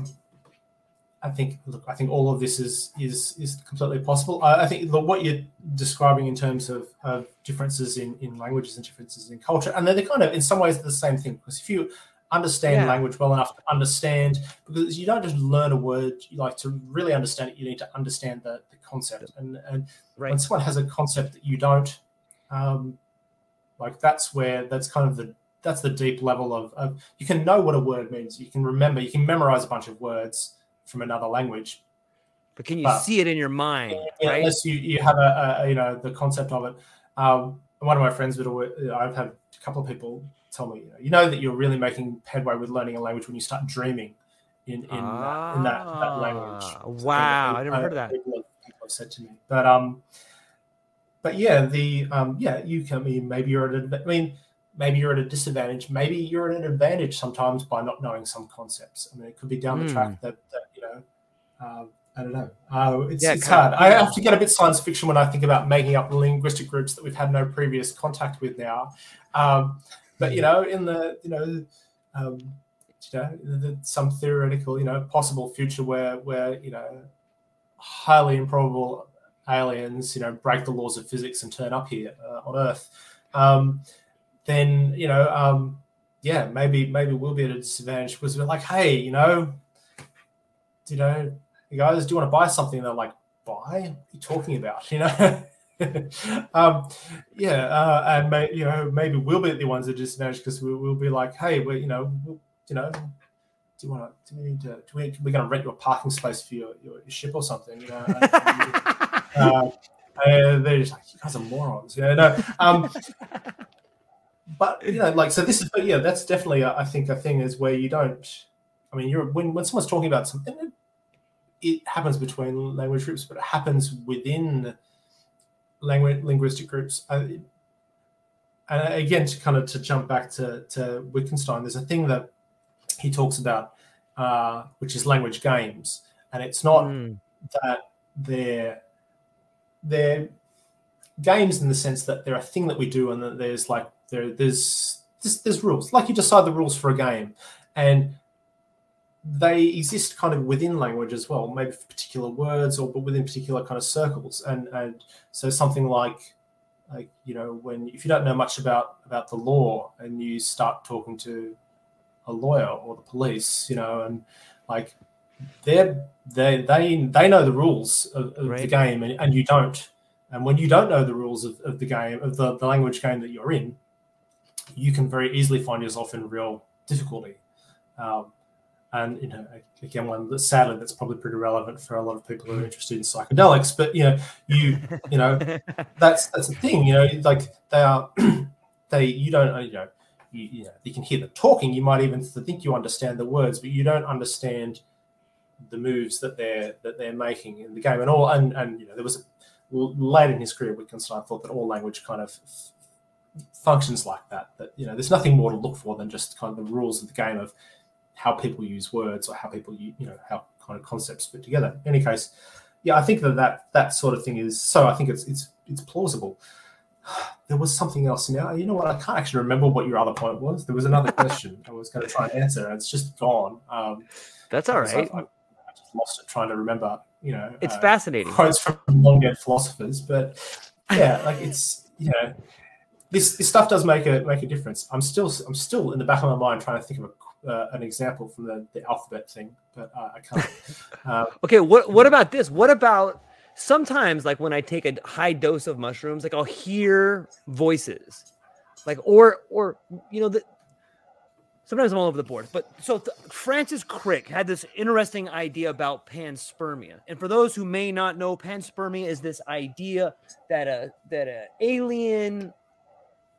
I think look, I think all of this is is is completely possible. I, I think look, what you're describing in terms of, of differences in, in languages and differences in culture, and they're kind of in some ways the same thing. Because if you understand yeah. language well enough to understand, because you don't just learn a word, you like to really understand it. You need to understand the, the concept, and and right. when someone has a concept that you don't, um, like that's where that's kind of the that's the deep level of, of you can know what a word means. You can remember. You can memorize a bunch of words from another language. But can you but, see it in your mind? Yeah, right? Unless you, you have a, a, you know the concept of it. Um, one of my friends would always, I've had a couple of people tell me, you know, you know, that you're really making headway with learning a language when you start dreaming in in, ah, that, in that, that language. Ah, wow, I never heard of that. People have, said to me, but um, but yeah, the um, yeah, you can I mean maybe you're at I mean maybe you're at a disadvantage. Maybe you're at an advantage sometimes by not knowing some concepts. I mean, it could be down mm. the track hmm. that, that you know, uh, I don't know. Uh, it's, yeah, it's hard. I have to get a bit science fiction when I think about making up linguistic groups that we've had no previous contact with now. Um, but you know, in the you know, um, you know, the, some theoretical, you know, possible future where where you know, highly improbable aliens, you know, break the laws of physics and turn up here uh, on Earth. Um, then you know, um, yeah, maybe maybe we'll be at a disadvantage because we're like, hey, you know, you know, you guys, do you want to buy something? And they're like, buy? What are you talking about? [LAUGHS] You know. [LAUGHS] um, yeah, uh, and may, you know maybe we'll be the ones that disadvantage because we, will be like, hey, we you know, we'll, you know, do you want to? Do we need to? Do we? We're going to rent you a parking space for your, your, your ship or something? You know, [LAUGHS] uh, and they're just like, you guys are morons. You know, no. Um, but you know, like so, this is, but yeah, that's definitely, I think, a thing is where you don't. I mean, you're when when someone's talking about something, it happens between language groups, but it happens within language linguistic groups. Uh, and again, to kind of to jump back to, to Wittgenstein, there's a thing that he talks about, uh, which is language games, and it's not mm. that they're they're games in the sense that they're a thing that we do, and that there's like there there's there's, there's rules, like you decide the rules for a game, and they exist kind of within language as well, maybe for particular words or but within particular kind of circles. And and so something like like you know when if you don't know much about about the law and you start talking to a lawyer or the police, you know, and like they're they they they know the rules of, of right. the game and, and you don't. And when you don't know the rules of, of the game of the, the language game that you're in, you can very easily find yourself in real difficulty. Um, and you know again one that sadly that's probably pretty relevant for a lot of people who are interested in psychedelics but you know you you know [LAUGHS] that's that's the thing you know like they are [CLEARS THROAT] they you don't you know you, you know you can hear them talking you might even think you understand the words but you don't understand the moves that they're that they're making in the game and all and and you know there was a, late in his career Wittgenstein thought that all language kind of functions like that that you know there's nothing more to look for than just kind of the rules of the game of how people use words or how people you know how kind of concepts fit together. In any case, yeah, I think that that, that sort of thing is so. I think it's it's it's plausible. [SIGHS] There was something else now. You know what? I can't actually remember what your other point was. There was another question I was going to try and answer, and it's just gone. Um, That's all right. I, I, just lost it trying to remember. You know, it's uh, fascinating quotes from long dead philosophers, but yeah, like it's you know this this stuff does make a make a difference. I'm still I'm still in the back of my mind trying to think of a uh, an example from the, the alphabet thing, but uh, I can't. Uh, [LAUGHS] okay, what what about this? What about sometimes like when I take a high dose of mushrooms, like I'll hear voices, like or or you know the. Sometimes I'm all over the board, but so th- Francis Crick had this interesting idea about panspermia, and for those who may not know, panspermia is this idea that a that a alien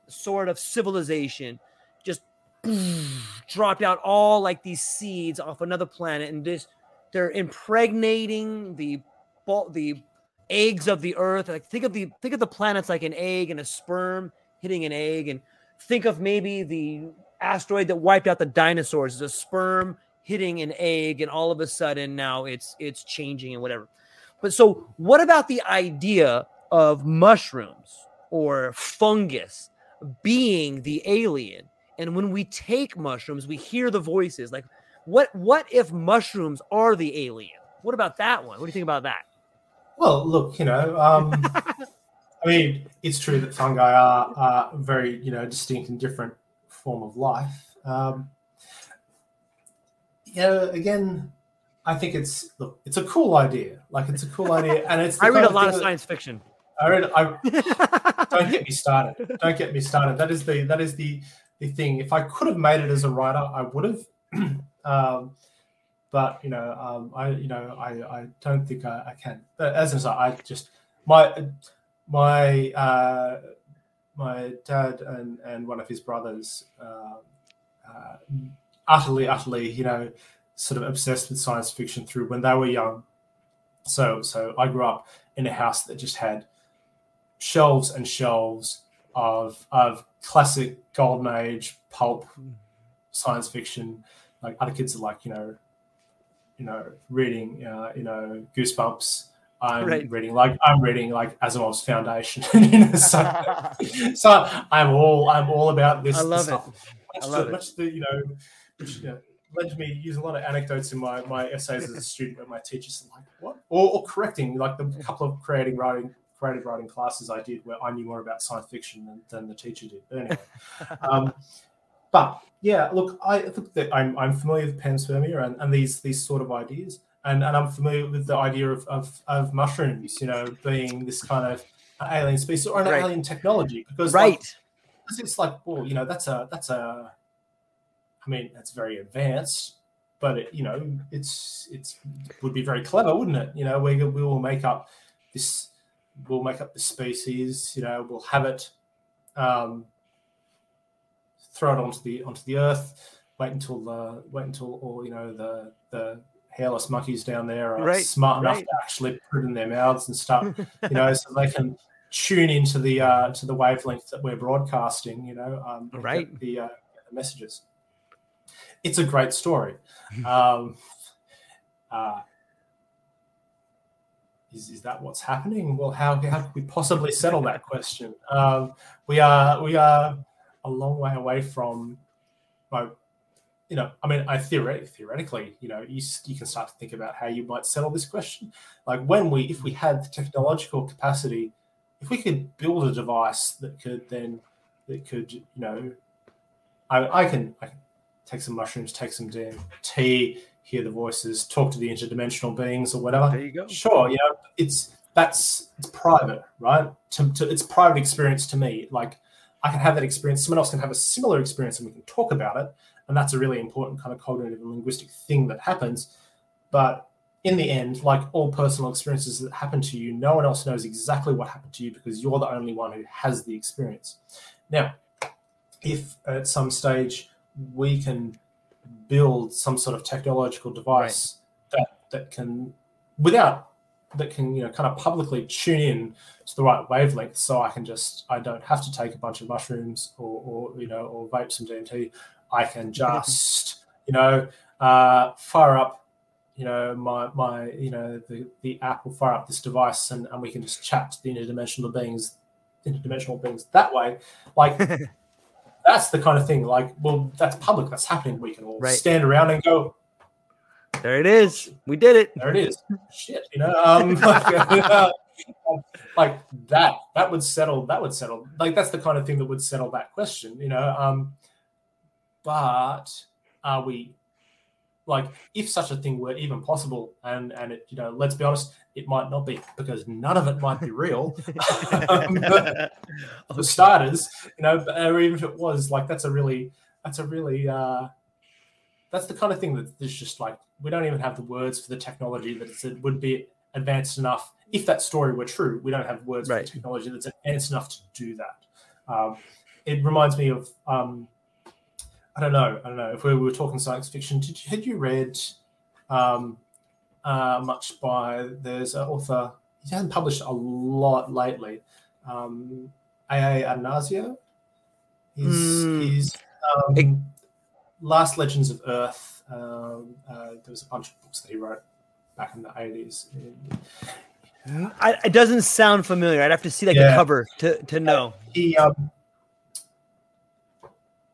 sort of civilization just [LAUGHS] dropped out all like these seeds off another planet and this they're impregnating the the eggs of the earth. Like think of the think of the planets like an egg and a sperm hitting an egg and think of maybe the asteroid that wiped out the dinosaurs as a sperm hitting an egg and all of a sudden now it's it's changing and whatever. But so what about the idea of mushrooms or fungus being the alien and when we take mushrooms, we hear the voices. Like, what what if mushrooms are the alien? What about that one? What do you think about that? Well, look, you know, um, [LAUGHS] I mean, it's true that fungi are, are very, you know, distinct and different form of life. Um, you know, again, I think it's look, it's a cool idea. Like, it's a cool idea, and it's. [LAUGHS] I read a lot of science that, fiction. I [LAUGHS] don't get me started. Don't get me started. That is the that is the the thing. If I could have made it as a writer, I would have. [CLEARS THROAT] um, but you know, um, I you know, I, I don't think I, I can. But as I said, I just my my uh, my dad and and one of his brothers uh, uh, utterly utterly you know sort of obsessed with science fiction through when they were young. So so I grew up in a house that just had shelves and shelves of of classic golden age pulp science fiction. Like other kids are like you know, you know, reading uh, you know Goosebumps. I'm right. reading like I'm reading like Asimov's Foundation. [LAUGHS] you know, so, [LAUGHS] so I'm all I'm all about this. I love this it. I love much it. The, you know, which, you know, led me use a lot of anecdotes in my, my essays as a [LAUGHS] student where my teachers are like, what? Or, or correcting, like the couple of creating writing creative writing classes I did where I knew more about science fiction than, than the teacher did. But anyway, [LAUGHS] um, but yeah, look, I look that I'm, I'm familiar with panspermia and, and these these sort of ideas, and, and I'm familiar with the idea of, of, of mushrooms, you know, being this kind of alien species or an Right. alien technology because right. like, it's like well you know that's a that's a i mean that's very advanced but it, you know it's it's would be very clever wouldn't it you know we, we will make up this we'll make up the species you know we'll have it um throw it onto the onto the earth wait until the wait until all you know the the hairless monkeys down there are Right, smart enough to actually put in their mouths and stuff, [LAUGHS] you know so they can tune into the uh to the wavelength that we're broadcasting you know um Right. the, uh, the messages. It's a great story. Um uh is, is that what's happening? Well how, how could we possibly settle that question? Um we are we are a long way away from like you know i mean i theoretically theoretically you know you, you can start to think about how you might settle this question. Like when we if we had the technological capacity if we could build a device that could then that could you know i, I can i can take some mushrooms take some dmt hear the voices talk to the interdimensional beings or whatever. There you go. sure you know it's that's it's private right? To, to, it's private experience to me. Like i can have that experience. Someone else can have a similar experience and we can talk about it. And that's a really important kind of cognitive and linguistic thing that happens. But in the end like all personal experiences that happen to you no one else knows exactly what happened to you because you're the only one who has the experience. Now if at some stage we can build some sort of technological device that that can without that can you know kind of publicly tune in to the right wavelength. So i can just i don't have to take a bunch of mushrooms or, or you know or vape some dmt i can just you know uh, fire up you know my my you know the the app will fire up this device and, and we can just chat to the interdimensional beings interdimensional beings that way. Like [LAUGHS] that's the kind of thing like well that's public that's happening we can all Right. stand around and go There it is. We did it. there it is. Shit, you know, um, [LAUGHS] like, [LAUGHS] like that. That would settle. That would settle. Like that's the kind of thing that would settle that question, you know. Um, but are we like if such a thing were even possible? And and it, you know, let's be honest, it might not be because none of it might be real. [LAUGHS] Um, for starters, you know, or even if it was like that's a really that's a really uh that's the kind of thing that there's just like we don't even have the words for the technology that it would be advanced enough if that story were true we don't have words for Right. the technology that's advanced enough to do that um, it reminds me of um, i don't know i don't know if we were talking science fiction did you, had you read um, uh, much by there's an author he hasn't published a lot lately um, aa Attanasio. he's, Hmm. he's um, last legends of earth um, uh, there was a bunch of books that he wrote back in the 80s it doesn't sound familiar. I'd have to see like Yeah. the cover to, to know. he um,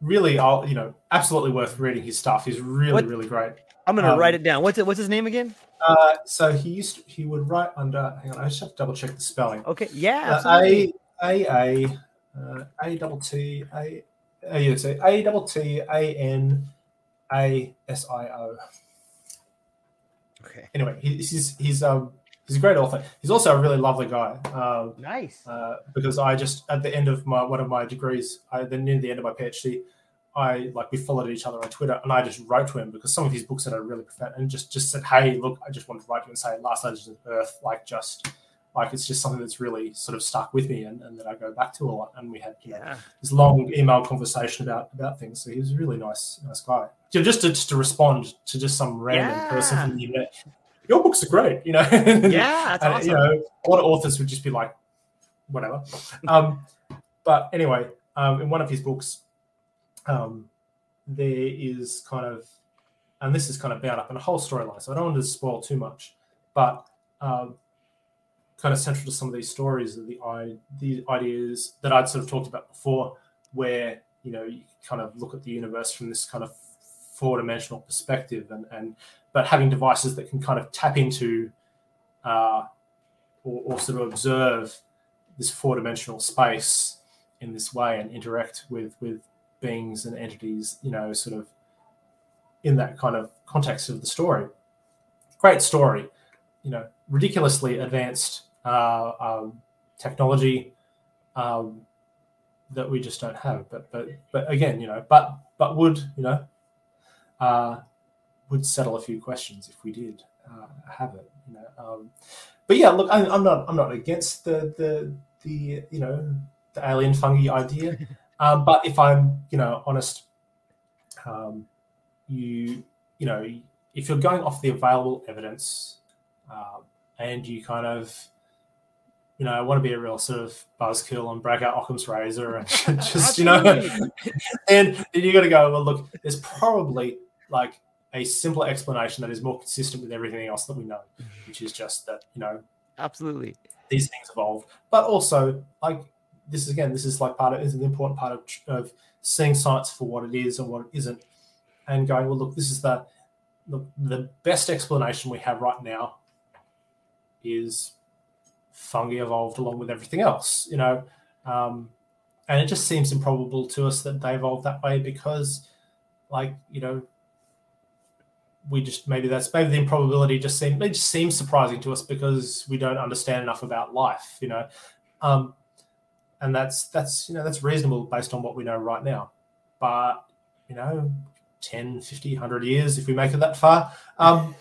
really I'll, you know absolutely worth reading his stuff he's really What- really great I'm gonna Um, write it down. What's it? What's his name again? uh, so he used to, he would write under hang on i just have to double check the spelling Okay, yeah, Uh. A A A uh, A double T A uh, yeah, so A double T A N A S I O. okay, Anyway, he- he's he's um he's a great author. He's also a really lovely guy. Um, nice. uh, because I just at the end of my one of my degrees, I then near the end of my PhD, I like we followed each other on Twitter, and I just wrote to him because some of his books that I really profound, and just just said, "Hey, look, I just wanted to write to you and say, Last Legends of Earth, like just like it's just something that's really sort of stuck with me, and, and that I go back to a lot." And we had you know, Yeah, this long email conversation about about things. So he was a really nice nice guy. So just to just to respond to just some random person Yeah. from the internet, your books are great, you know. [LAUGHS] yeah, that's And, awesome. You know, a lot of authors would just be like, whatever. um, but anyway, um, in one of his books, um, there is kind of, and this is kind of bound up in a whole storyline, so I don't want to spoil too much, but um, kind of central to some of these stories are the, the ideas that I'd sort of talked about before, where, you know, you kind of look at the universe from this kind of four dimensional perspective and, and but having devices that can kind of tap into uh, or, or sort of observe this four-dimensional space in this way and interact with with beings and entities you know sort of in that kind of context of the story great story you know ridiculously advanced uh, um, technology um, that we just don't have. But but but again, you know, but but would you know uh, would settle a few questions if we did uh, have it. You know, um, but yeah, look, I, I'm not I'm not against the the the you know the alien fungi idea, [LAUGHS] um, but if I'm you know honest, um, you you know if you're going off the available evidence uh, and you kind of you know, I want to be a real sort of buzzkill and brag out Occam's razor and [LAUGHS] [LAUGHS] just, you know, and you [LAUGHS] got to go, well, look, there's probably like a simpler explanation that is more consistent with everything else that we know, mm-hmm. which is just that, you know, absolutely these things evolve. But also, like, this is again, this is like part of, is an important part of, of seeing science for what it is and what it isn't, and going, well, look, this is the, the, the best explanation we have right now is fungi evolved along with everything else, you know. Um, and it just seems improbable to us that they evolved that way because, like, you know, we just maybe that's maybe the improbability just seems it just seems surprising to us because we don't understand enough about life, you know. Um, and that's that's you know that's reasonable based on what we know right now. But you know, 10, 50, 100 years, if we make it that far, um,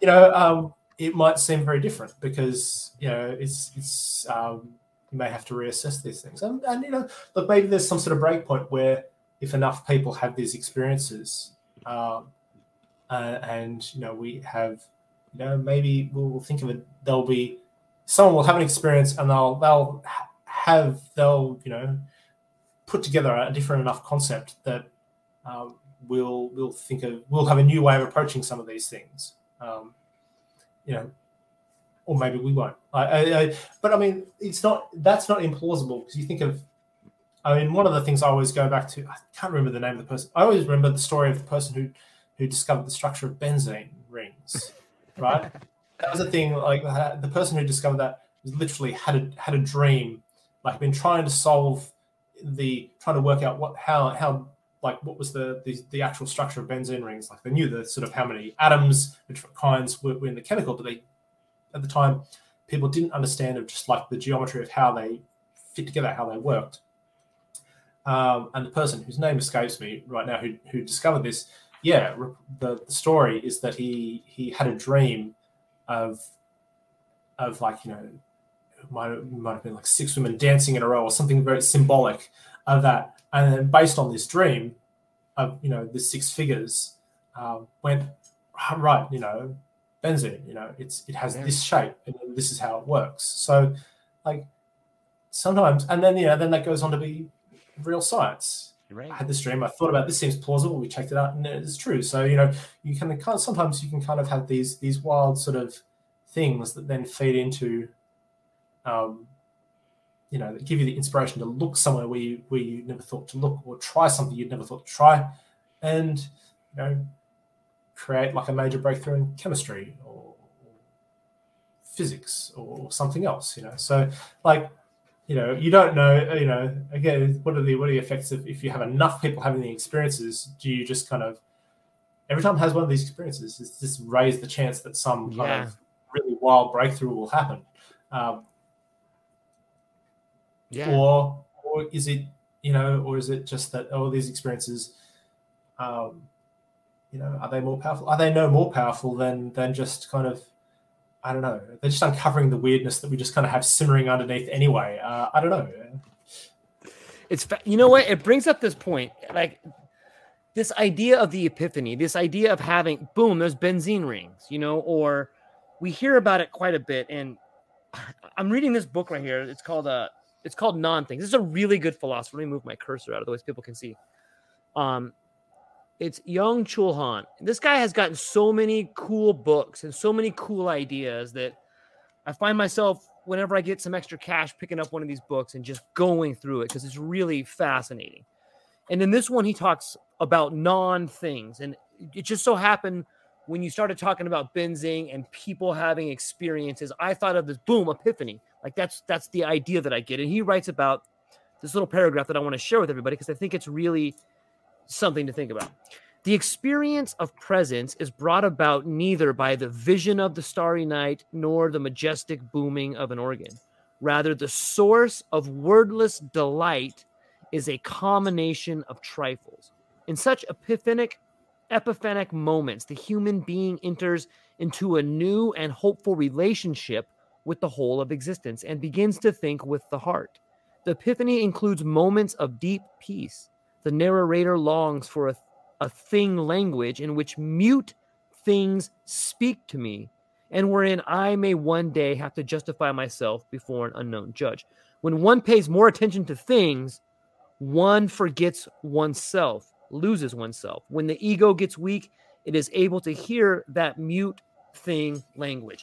you know, um, it might seem very different because you know it's it's um, you may have to reassess these things and, and you know look maybe there's some sort of break point where if enough people have these experiences um, uh, and you know we have you know maybe we'll think of it there'll be someone will have an experience and they'll they'll have they'll you know put together a different enough concept that um, we'll we'll think of we'll have a new way of approaching some of these things um, you know, or maybe we won't. I, I, I, but I mean, it's not that's not implausible because you think of. I mean, one of the things I always go back to, I can't remember the name of the person. I always remember the story of the person who who discovered the structure of benzene rings, right? [LAUGHS] that was a thing. Like the person who discovered that was literally had a had a dream, like been trying to solve the trying to work out what how how like what was the, the, the actual structure of benzene rings. Like they knew the sort of how many atoms, different kinds were, were in the chemical, but they at the time people didn't understand of just like the geometry of how they fit together, how they worked. Um, and the person whose name escapes me right now, who, who discovered this, yeah, the, the story is that he he had a dream of of like you know might have, might have been like six women dancing in a row or something very symbolic of that and then based on this dream of you know the six figures uh, went right you know benzene you know it's it has yeah. this shape and this is how it works so like sometimes and then you know then that goes on to be real science Right. I had this dream. I thought about this seems plausible. We checked it out, and it's true. So you know, you can kind of, sometimes you can kind of have these these wild sort of things that then feed into um, you know give you the inspiration to look somewhere where you where you never thought to look or try something you'd never thought to try and you know create like a major breakthrough in chemistry or physics or something else you know. So like you know you don't know you know again what are the what are the effects of if you have enough people having the experiences do you just kind of every time has one of these experiences it's just raise the chance that some kind of really wild breakthrough will happen. Um, yeah. or or is it you know or is it just that all oh, these experiences um you know are they more powerful? Are they no more powerful than than just kind of i don't know they're just uncovering the weirdness that we just kind of have simmering underneath anyway. Uh, i don't know. It's you know what? It brings up this point like this idea of the epiphany this idea of having boom there's benzene rings you know or we hear about it quite a bit and [SIGHS] i'm reading this book right here. It's called uh it's called non things. This is a really good philosopher. Let me move my cursor out of the way so people can see. Um, it's Byung-Chul Han. This guy has gotten so many cool books and so many cool ideas that I find myself whenever I get some extra cash picking up one of these books and just going through it because it's really fascinating. And in this one, he talks about non things. And it just so happened when you started talking about benzene and people having experiences, I thought of this boom epiphany. Like that's that's the idea that I get. And he writes about this little paragraph that I want to share with everybody because I think it's really something to think about. The experience of presence is brought about neither by the vision of the starry night nor the majestic booming of an organ. Rather, the source of wordless delight is a combination of trifles. In such epiphanic, epiphanic moments, the human being enters into a new and hopeful relationship with the whole of existence and begins to think with the heart. The epiphany includes moments of deep peace. The narrator longs for a, a thing language in which mute things speak to me and wherein I may one day have to justify myself before an unknown judge. When one pays more attention to things, one forgets oneself, loses oneself. When the ego gets weak, it is able to hear that mute thing language.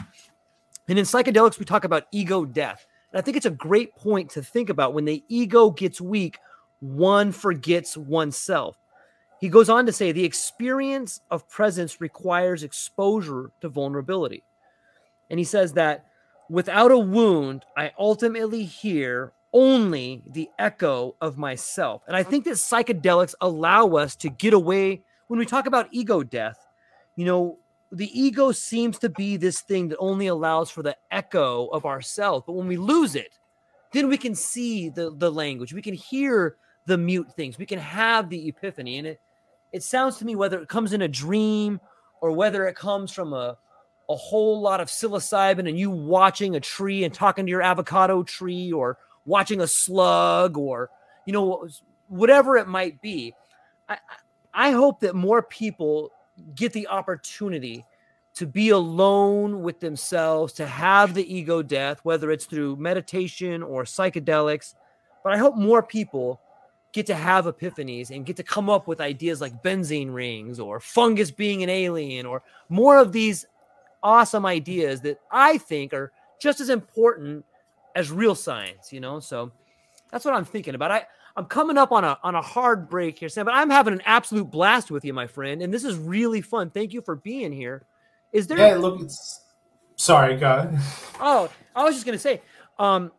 And in psychedelics, we talk about ego death. And I think it's a great point to think about when the ego gets weak, one forgets oneself. He goes on to say the experience of presence requires exposure to vulnerability. And he says that without a wound, I ultimately hear only the echo of myself. And I think that psychedelics allow us to get away when we talk about ego death. You know, the ego seems to be this thing that only allows for the echo of ourselves. But when we lose it, then we can see the, the language, we can hear the mute things, we can have the epiphany. And it, it sounds to me whether it comes in a dream or whether it comes from a, a whole lot of psilocybin and you watching a tree and talking to your avocado tree or watching a slug or you know whatever it might be i i hope that more people get the opportunity to be alone with themselves to have the ego death whether it's through meditation or psychedelics. But i hope more people get to have epiphanies and get to come up with ideas like benzene rings or fungus being an alien or more of these awesome ideas that I think are just as important as real science, you know? So that's what I'm thinking about. I, I'm coming up on a on a hard break here, Sam, but I'm having an absolute blast with you, my friend, and this is really fun. Thank you for being here. Is there Yeah, look, it's sorry, go. [LAUGHS] Oh, I was just gonna say, um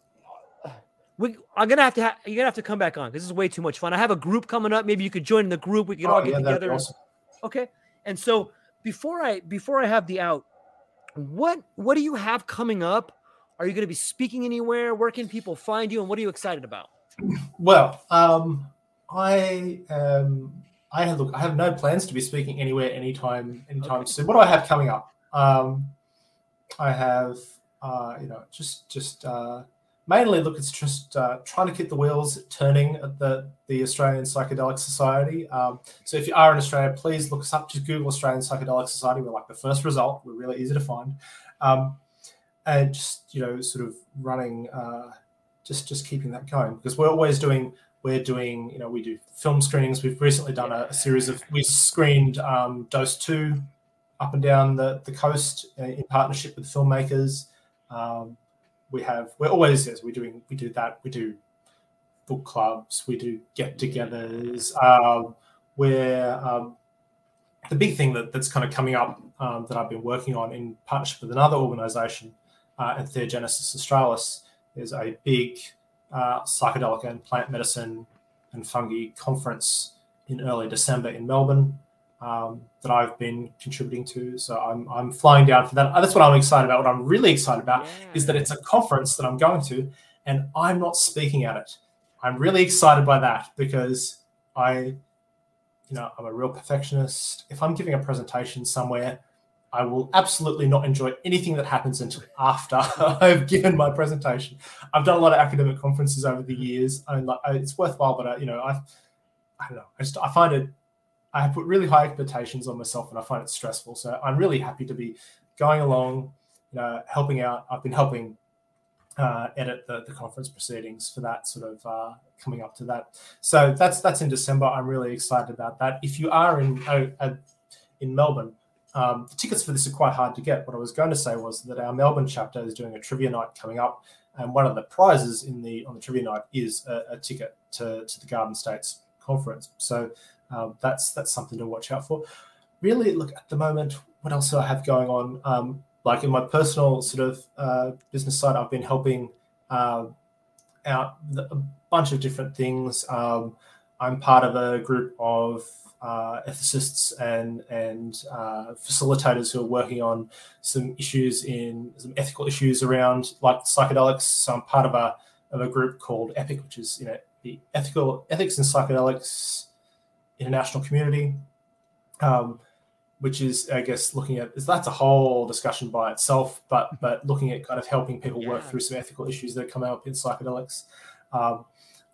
we, I'm gonna have to ha- you're gonna have to come back on because this is way too much fun. I have a group coming up. Maybe you could join the group. We can oh, all get yeah, together. Awesome. Okay. And so before I before I have the out, what what do you have coming up? Are you going to be speaking anywhere? Where can people find you, and what are you excited about? Well, um, I um, I have look. I have no plans to be speaking anywhere anytime anytime okay. soon. What do I have coming up? Um, I have uh, you know just just uh, mainly look. It's just uh, trying to keep the wheels turning at the the Australian Psychedelic Society. Um, so if you are in Australia, please look us up. Just Google Australian Psychedelic Society. We're like the first result. We're really easy to find. Um, and just you know, sort of running, uh, just just keeping that going because we're always doing. We're doing, you know, we do film screenings. We've recently done a, a series of. We screened um, Dosed 2 up and down the the coast uh, in partnership with filmmakers. Um, we have we're always yes, we're doing we do that. We do book clubs. We do get-togethers. Um, where um, the big thing that, that's kind of coming up um, that I've been working on in partnership with another organisation, uh, Entheogenesis Australis, is a big uh, psychedelic and plant medicine and fungi conference in early December in Melbourne um, that I've been contributing to. So I'm, I'm flying down for that. That's what I'm excited about. What I'm really excited about yeah. is that it's a conference that I'm going to and I'm not speaking at it. I'm really excited by that because I, you know, I'm a real perfectionist. If I'm giving a presentation somewhere, I will absolutely not enjoy anything that happens until after [LAUGHS] I've given my presentation. I've done a lot of academic conferences over the years, and it's worthwhile. But I, you know, I, I don't know. I just I find it. I have put really high expectations on myself, and I find it stressful. So I'm really happy to be going along, you know, helping out. I've been helping uh, edit the, the conference proceedings for that sort of uh, coming up to that. So that's that's in December. I'm really excited about that. If you are in uh, in Melbourne, um, the tickets for this are quite hard to get. What I was going to say was that our Melbourne chapter is doing a trivia night coming up, and one of the prizes in the on the trivia night is a, a ticket to, to the Garden States conference. So um, that's that's something to watch out for. Really, look at the moment. What else do I have going on? Um, like in my personal sort of uh, business side, I've been helping uh, out a bunch of different things. Um, I'm part of a group of uh, ethicists and and uh, facilitators who are working on some issues in some ethical issues around like psychedelics. So I'm part of a of a group called EPIC, which is you know the ethical ethics and psychedelics international community. Um, which is, I guess, looking at that's a whole discussion by itself. But but looking at kind of helping people yeah. work through some ethical issues that come up in psychedelics. Um,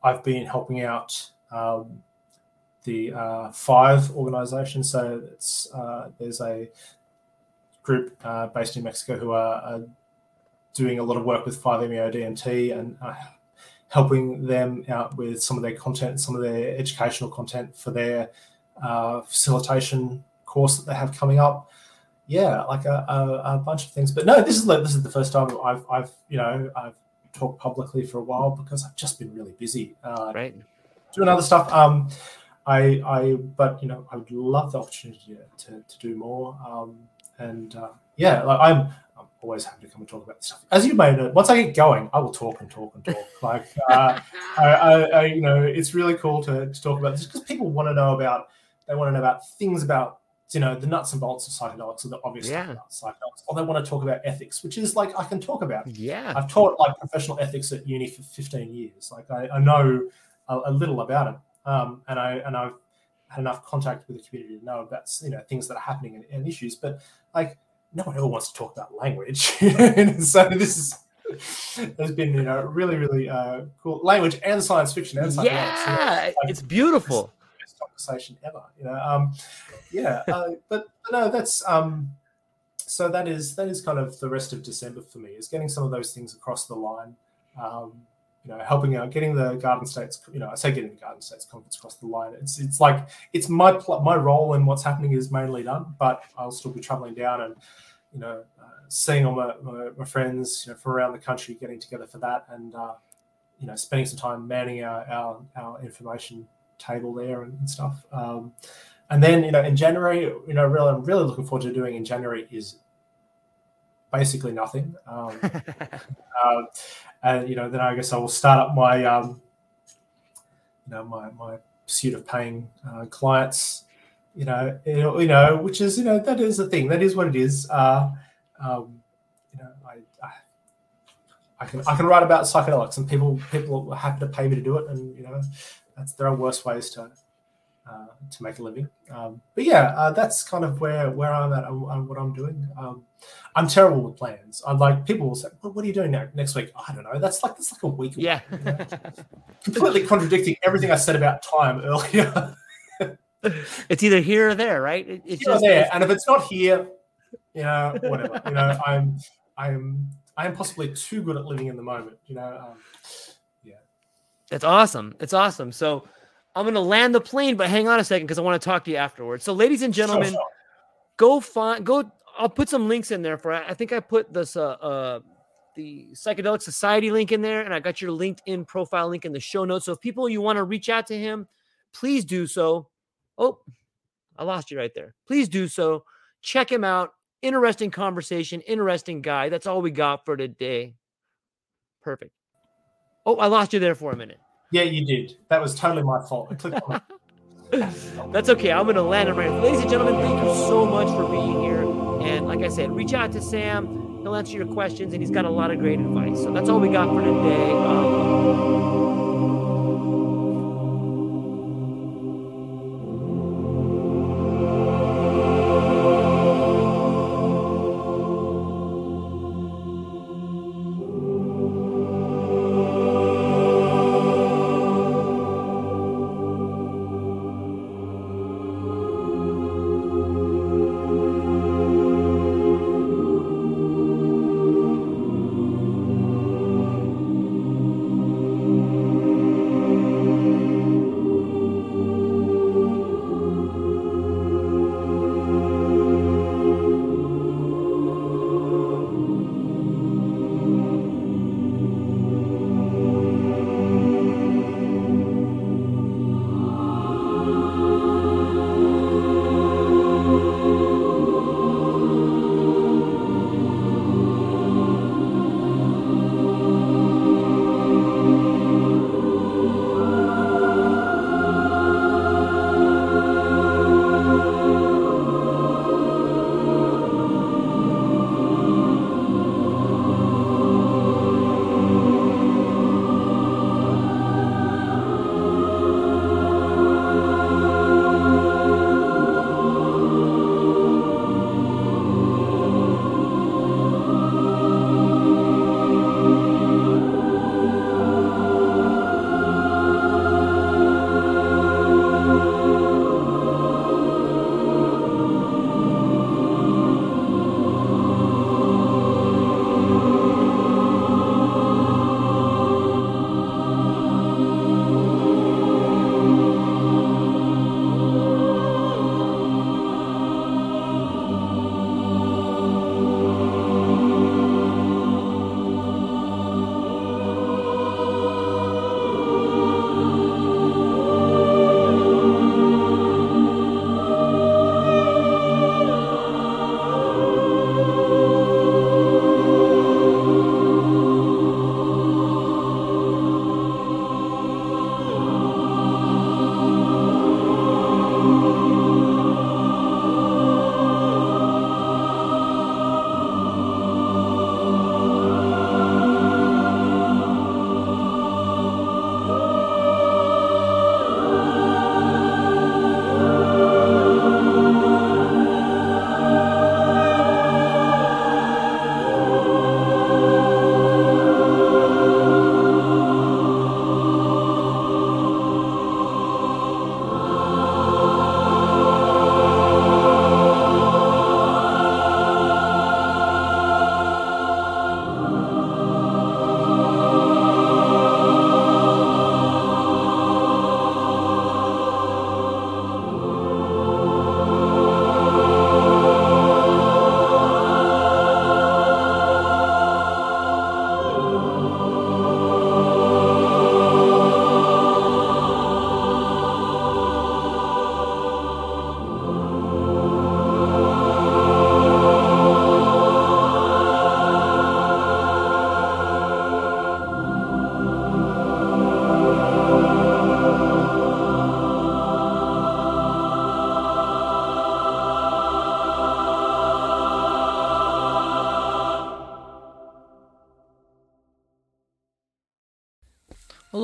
I've been helping out um, the uh, Five organization. So it's uh, there's a group uh, based in Mexico who are, doing a lot of work with 5-MeO-DMT and uh, helping them out with some of their content, some of their educational content for their uh, facilitation course that they have coming up. Yeah, like a, a, a, bunch of things. But no, this is this is the first time I've I've you know I've talked publicly for a while because I've just been really busy. Uh, right. Doing other stuff. Um, I I but you know I would love the opportunity to to do more. Um, and uh, yeah, like I'm I'm always happy to come and talk about this stuff. As you may know, once I get going, I will talk and talk and talk. [LAUGHS] like, uh, I, I, I, you know, it's really cool to, to talk about this because people want to know about, they want to know about things about you know the nuts and bolts of psychedelics or the obvious yeah. about psychedelics or they want to talk about ethics which is like i can talk about yeah i've taught like professional ethics at uni for 15 years like i, I know a, a, little about it um, and i and i've had enough contact with the community to know about you know things that are happening and, and issues but like no one ever wants to talk about language [LAUGHS] so this is has been you know really really uh, cool language and science fiction and yeah like, it's beautiful conversation ever. You know, um, yeah, uh, but, but, no, that's um, so that is that is kind of the rest of December for me is getting some of those things across the line. Um, you know, helping out, getting the Garden States. You know, I say getting the Garden States conference across the line. It's it's like it's my pl- my role in what's happening is mainly done, but I'll still be traveling down and you know uh, seeing all my, my, my, friends you know from around the country getting together for that and uh, you know spending some time manning our our, our information table there and, and stuff. Um, and then you know in January, you know, really I'm really looking forward to doing in January is basically nothing. [LAUGHS] Um, uh, and you know, then I guess I will start up my um, you know my my pursuit of paying uh, clients. You know, you know, which is you know that is the thing. That is what it is. Uh, um, you know, I, I I can I can write about psychedelics, and people people are happy to pay me to do it, and you know, that's there are worse ways to to make a living. Um, but yeah, uh, that's kind of where where I'm at and, what I'm doing. Um, I'm terrible with plans. I'm like people will say, well, "What are you doing now, next week?" I don't know. That's like that's like a week. Yeah, you [LAUGHS] know? completely contradicting everything I said about time earlier. [LAUGHS] it's either here or there, right? It, it's here just, there, and if it's not here, you know, whatever. you know, [LAUGHS] I'm I'm I am possibly too good at living in the moment. You know. Um, that's awesome. It's awesome. So I'm going to land the plane, but hang on a second because I want to talk to you afterwards. So, ladies and gentlemen, sure. go find, go. I'll put some links in there for. I think I put this, uh, uh, the psychedelic society link in there, and I got your LinkedIn profile link in the show notes. So, if people you want to reach out to him, please do so. Oh, I lost you right there. Please do so. Check him out. Interesting conversation, interesting guy. That's all we got for today. Perfect. Oh, I lost you there for a minute. Yeah, you did. That was totally my fault. I clicked on it. [LAUGHS] That's okay. I'm going to land it right. Ladies and gentlemen, thank you so much for being here. And like I said, reach out to Sam. He'll answer your questions, and he's got a lot of great advice. So that's all we got for today. Um,